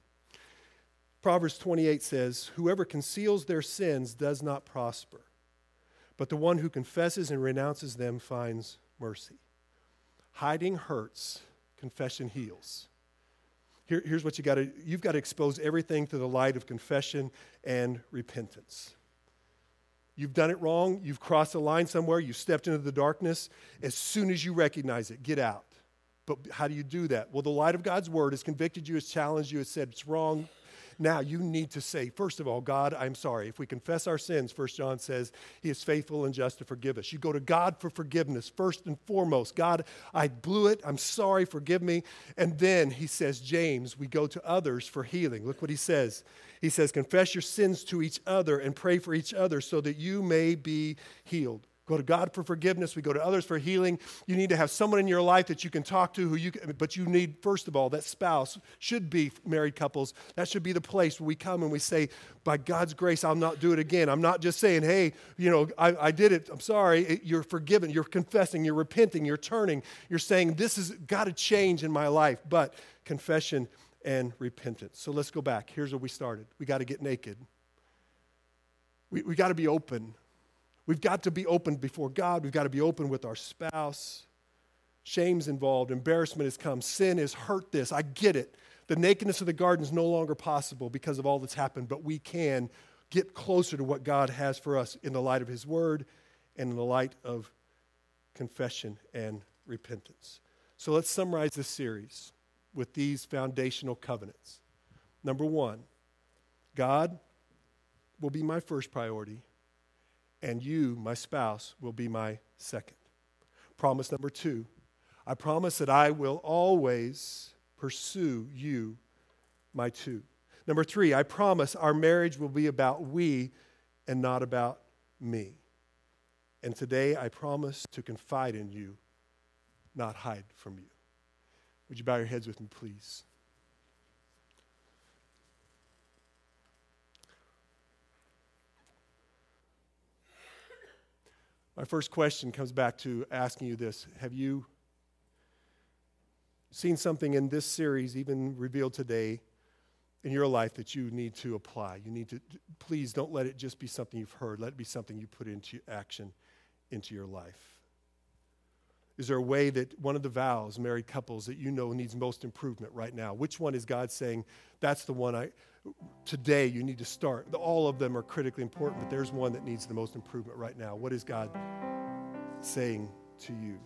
Speaker 2: Proverbs 28 says, Whoever conceals their sins does not prosper, but the one who confesses and renounces them finds mercy. Hiding hurts, confession heals. Here, here's what you got to you've got to expose everything to the light of confession and repentance. You've done it wrong. You've crossed a line somewhere. You've stepped into the darkness. As soon as you recognize it, get out. But how do you do that? Well, the light of God's word has convicted you, has challenged you, has said it's wrong. Now you need to say, first of all, God, I'm sorry. If we confess our sins, First John says, He is faithful and just to forgive us. You go to God for forgiveness, first and foremost. God, I blew it. I'm sorry. Forgive me. And then he says, James, we go to others for healing. Look what he says. He says, Confess your sins to each other and pray for each other so that you may be healed. Go to God for forgiveness. We go to others for healing. You need to have someone in your life that you can talk to who you can, but you need, first of all, that spouse should be married couples. That should be the place where we come and we say, by God's grace, I'll not do it again. I'm not just saying, hey, you know, I, I did it. I'm sorry. It, you're forgiven. You're confessing. You're repenting. You're turning. You're saying, this has got to change in my life. But confession and repentance. So let's go back. Here's where we started. We got to get naked. We, we got to be open. We've got to be open before God. We've got to be open with our spouse. Shame's involved. Embarrassment has come. Sin has hurt this. I get it. The nakedness of the garden is no longer possible because of all that's happened, but we can get closer to what God has for us in the light of His Word and in the light of confession and repentance. So let's summarize this series with these foundational covenants. Number one, God will be my first priority, and you, my spouse, will be my second. Promise number two, I promise that I will always pursue you, my two. Number three, I promise our marriage will be about we and not about me. And today I promise to confide in you, not hide from you. Would you bow your heads with me, please? My first question comes back to asking you this Have you seen something in this series, even revealed today, in your life that you need to apply. You need to, please don't let it just be something you've heard. Let it be something you put into action into your life. Is there a way that one of the vows, married couples, that you know needs most improvement right now? Which one is God saying, that's the one I, today you need to start? All of them are critically important, but there's one that needs the most improvement right now. What is God saying to you?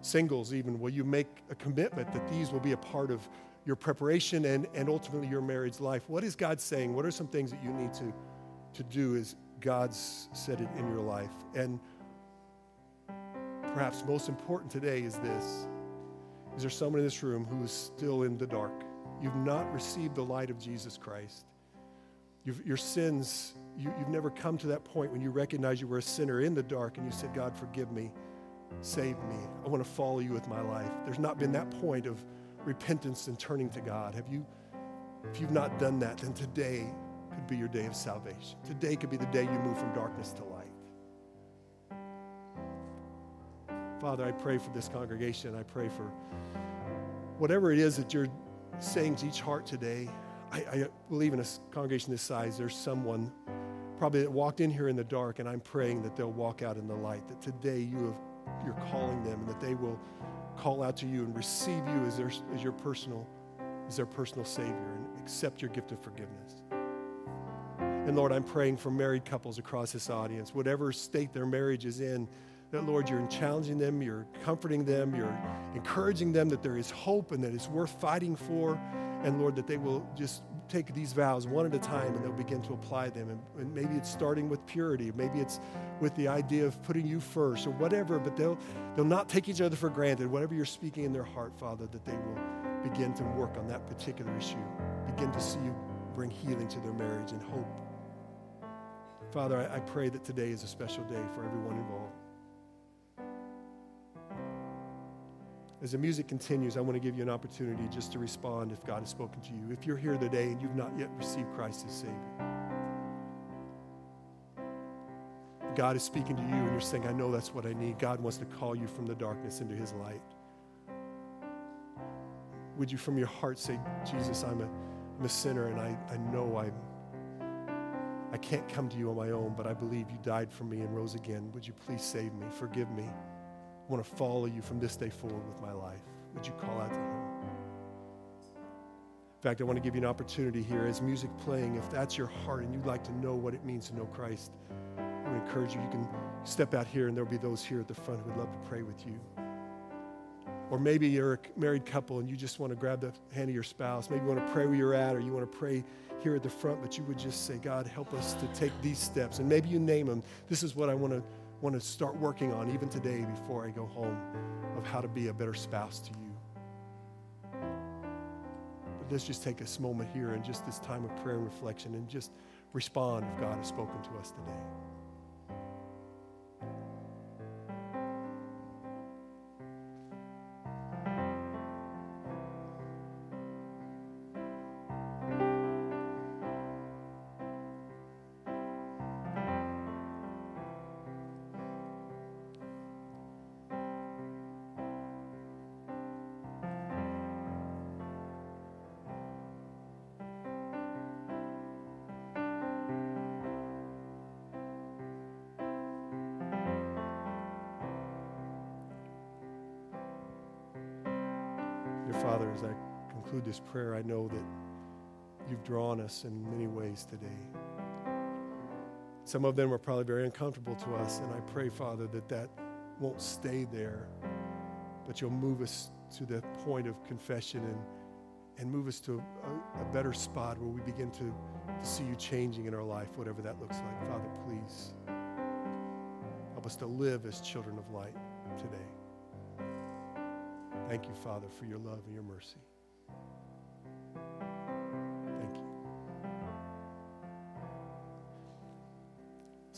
Speaker 2: Singles, even, will you make a commitment that these will be a part of your preparation and, and ultimately your marriage life? What is God saying? What are some things that you need to, to do as God's said it in your life? And perhaps most important today is this Is there someone in this room who is still in the dark? You've not received the light of Jesus Christ. You've, your sins, you, you've never come to that point when you recognize you were a sinner in the dark and you said, God, forgive me, save me. I want to follow you with my life. There's not been that point of repentance and turning to God. Have you, if you've not done that, then today could be your day of salvation. Today could be the day you move from darkness to light. Father, I pray for this congregation. I pray for whatever it is that you're saying to each heart today. I, I believe in a congregation this size, there's someone probably that walked in here in the dark, and I'm praying that they'll walk out in the light, that today you have, you're calling them, and that they will call out to you and receive you as, their, as your personal, as their personal Savior, and accept your gift of forgiveness. And Lord, I'm praying for married couples across this audience, whatever state their marriage is in, that, Lord, you're challenging them, you're comforting them, you're encouraging them that there is hope and that it's worth fighting for. And, Lord, that they will just take these vows one at a time and they'll begin to apply them. And, and, maybe it's starting with purity, maybe it's with the idea of putting you first or whatever, but they'll, they'll not take each other for granted. Whatever you're speaking in their heart, Father, that they will begin to work on that particular issue, begin to see you bring healing to their marriage and hope. Father, I, I pray that today is a special day for everyone involved. As the music continues, I want to give you an opportunity just to respond if God has spoken to you. If you're here today and you've not yet received Christ as Savior, God is speaking to you and you're saying, I know that's what I need. God wants to call you from the darkness into His light. Would you, from your heart, say, Jesus, I'm a, I'm a sinner and I, I know I'm, I can't come to you on my own, but I believe you died for me and rose again. Would you please save me? Forgive me. Want to follow you from this day forward with my life. Would you call out to him? In fact, I want to give you an opportunity here as music playing. If that's your heart and you'd like to know what it means to know Christ, I would encourage you. You can step out here, and there'll be those here at the front who would love to pray with you. Or maybe you're a married couple and you just want to grab the hand of your spouse. Maybe you want to pray where you're at, or you want to pray here at the front, but you would just say, God, help us to take these steps. And maybe you name them. This is what I want to want to start working on even today before I go home of how to be a better spouse to you. But let's just take this moment here and just this time of prayer and reflection and just respond if God has spoken to us today. This prayer, I know that you've drawn us in many ways today. Some of them are probably very uncomfortable to us, and I pray, Father, that that won't stay there, but you'll move us to the point of confession and, and move us to a, a better spot where we begin to, to see you changing in our life, whatever that looks like. Father, please help us to live as children of light today. Thank you, Father, for your love and your mercy.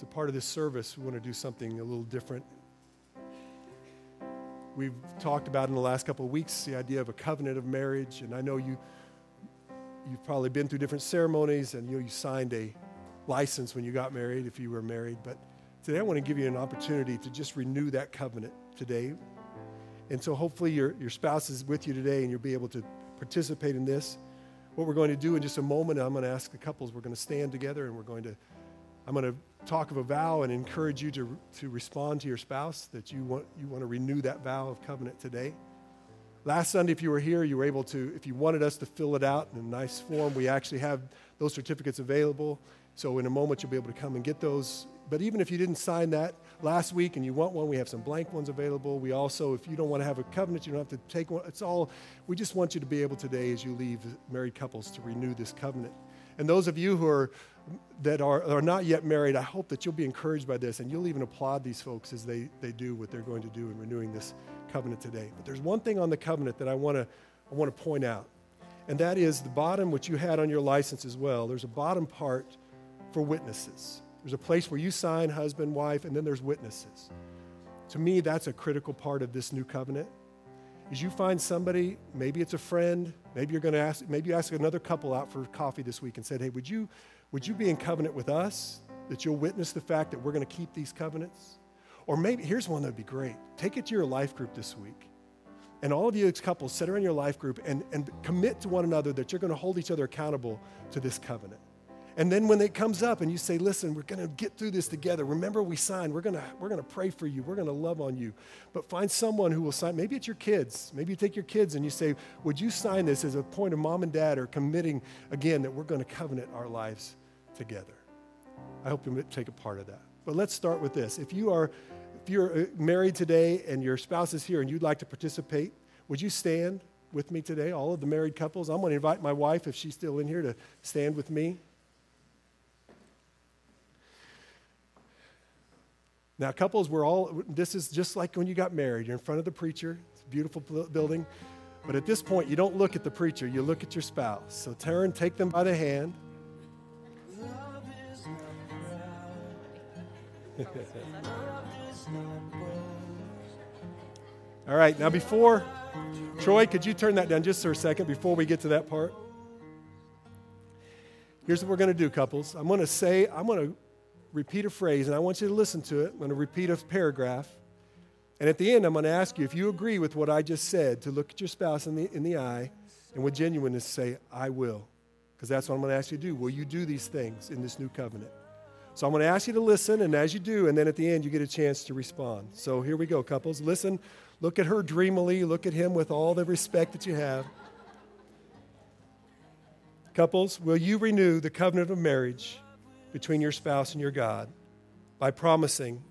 Speaker 2: As a part of this service, we want to do something a little different. We've talked about in the last couple of weeks the idea of a covenant of marriage, and I know you you've probably been through different ceremonies and you, know, you signed a license when you got married if you were married, but today I want to give you an opportunity to just renew that covenant today And so hopefully your, your spouse is with you today and you'll be able to participate in this. What we're going to do in just a moment, I'm going to ask the couples, we're going to stand together and we're going to, I'm going to talk of a vow and encourage you to, to respond to your spouse that you want, you want to renew that vow of covenant today. Last Sunday, if you were here, you were able to, if you wanted us to fill it out in a nice form, we actually have those certificates available. So in a moment, you'll be able to come and get those. But even if you didn't sign that last week and you want one, we have some blank ones available. We also, if you don't want to have a covenant, you don't have to take one. It's all, we just want you to be able today as you leave married couples to renew this covenant. And those of you who are that are, are not yet married, I hope that you'll be encouraged by this and you'll even applaud these folks as they, they do what they're going to do in renewing this covenant today. But there's one thing on the covenant that I want to I want to point out, and that is the bottom, which you had on your license as well. There's a bottom part for witnesses. There's a place where you sign husband, wife, and then there's witnesses. To me, that's a critical part of this new covenant. Is you find somebody, maybe it's a friend, maybe you're going to ask, maybe you ask another couple out for coffee this week and said, hey, would you, would you be in covenant with us? That you'll witness the fact that we're going to keep these covenants? Or maybe, here's one that would be great. Take it to your life group this week. And all of you as couples, sit around your life group and, and commit to one another that you're going to hold each other accountable to this covenant. And then when it comes up and you say, listen, we're going to get through this together. Remember, we signed. We're going we're to pray for you. We're going to love on you. But find someone who will sign. Maybe it's your kids. Maybe you take your kids and you say, would you sign this as a point of mom and dad are committing again that we're going to covenant our lives together? I hope you take a part of that. But let's start with this. If you are if you're uh, married today and your spouse is here and you'd like to participate, would you stand with me today, all of the married couples? I'm going to invite my wife, if she's still in here, to stand with me. Now, couples, we're all, this is just like when you got married. You're in front of the preacher, it's a beautiful building. But at this point, you don't look at the preacher, you look at your spouse. So turn, take them by the hand. All right, now before, Troy, could you turn that down just for a second before we get to that part? Here's what we're going to do, couples. I'm going to say, I'm going to repeat a phrase, and I want you to listen to it. I'm going to repeat a paragraph. And at the end, I'm going to ask you if you agree with what I just said, to look at your spouse in the, in the eye and with genuineness say, I will. Because that's what I'm going to ask you to do. Will you do these things in this new covenant? So I'm going to ask you to listen, and as you do, and then at the end, you get a chance to respond. So here we go, couples. Listen, look at her dreamily, look at him with all the respect that you have. Couples, will you renew the covenant of marriage between your spouse and your God by promising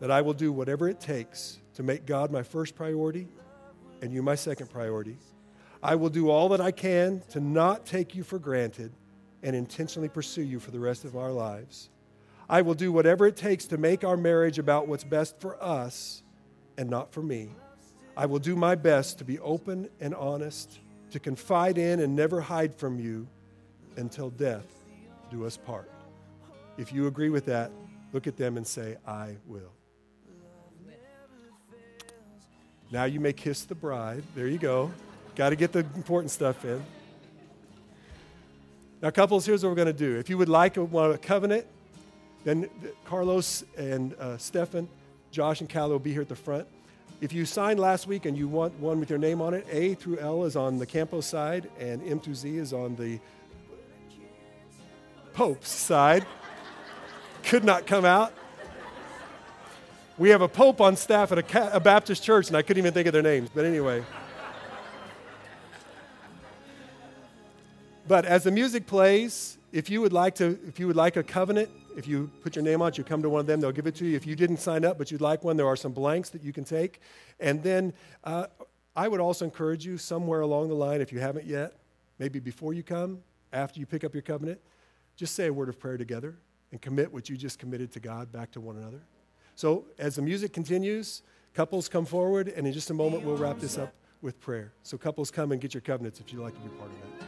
Speaker 2: that I will do whatever it takes to make God my first priority and you my second priority? I will do all that I can to not take you for granted and intentionally pursue you for the rest of our lives. I will do whatever it takes to make our marriage about what's best for us and not for me. I will do my best to be open and honest, to confide in and never hide from you until death do us part. If you agree with that, look at them and say, I will. Now you may kiss the bride. There you go. Got to get the important stuff in. Now, couples, here's what we're going to do. If you would like a, covenant, then Carlos and uh, Stefan, Josh and Callie will be here at the front. If you signed last week and you want one with your name on it, A through L is on the Campo side, and M through Z is on the Pope's side. Could not come out. We have a Pope on staff at a, a Baptist church, and I couldn't even think of their names. But anyway. but as the music plays, if you would like to, if you would like a covenant, if you put your name on it, you come to one of them, they'll give it to you. If you didn't sign up but you'd like one, there are some blanks that you can take. And then uh, I would also encourage you somewhere along the line, if you haven't yet, maybe before you come, after you pick up your covenant, just say a word of prayer together and commit what you just committed to God back to one another. So as the music continues, couples come forward, and in just a moment, we'll wrap this up with prayer. So couples come and get your covenants if you'd like to be part of that.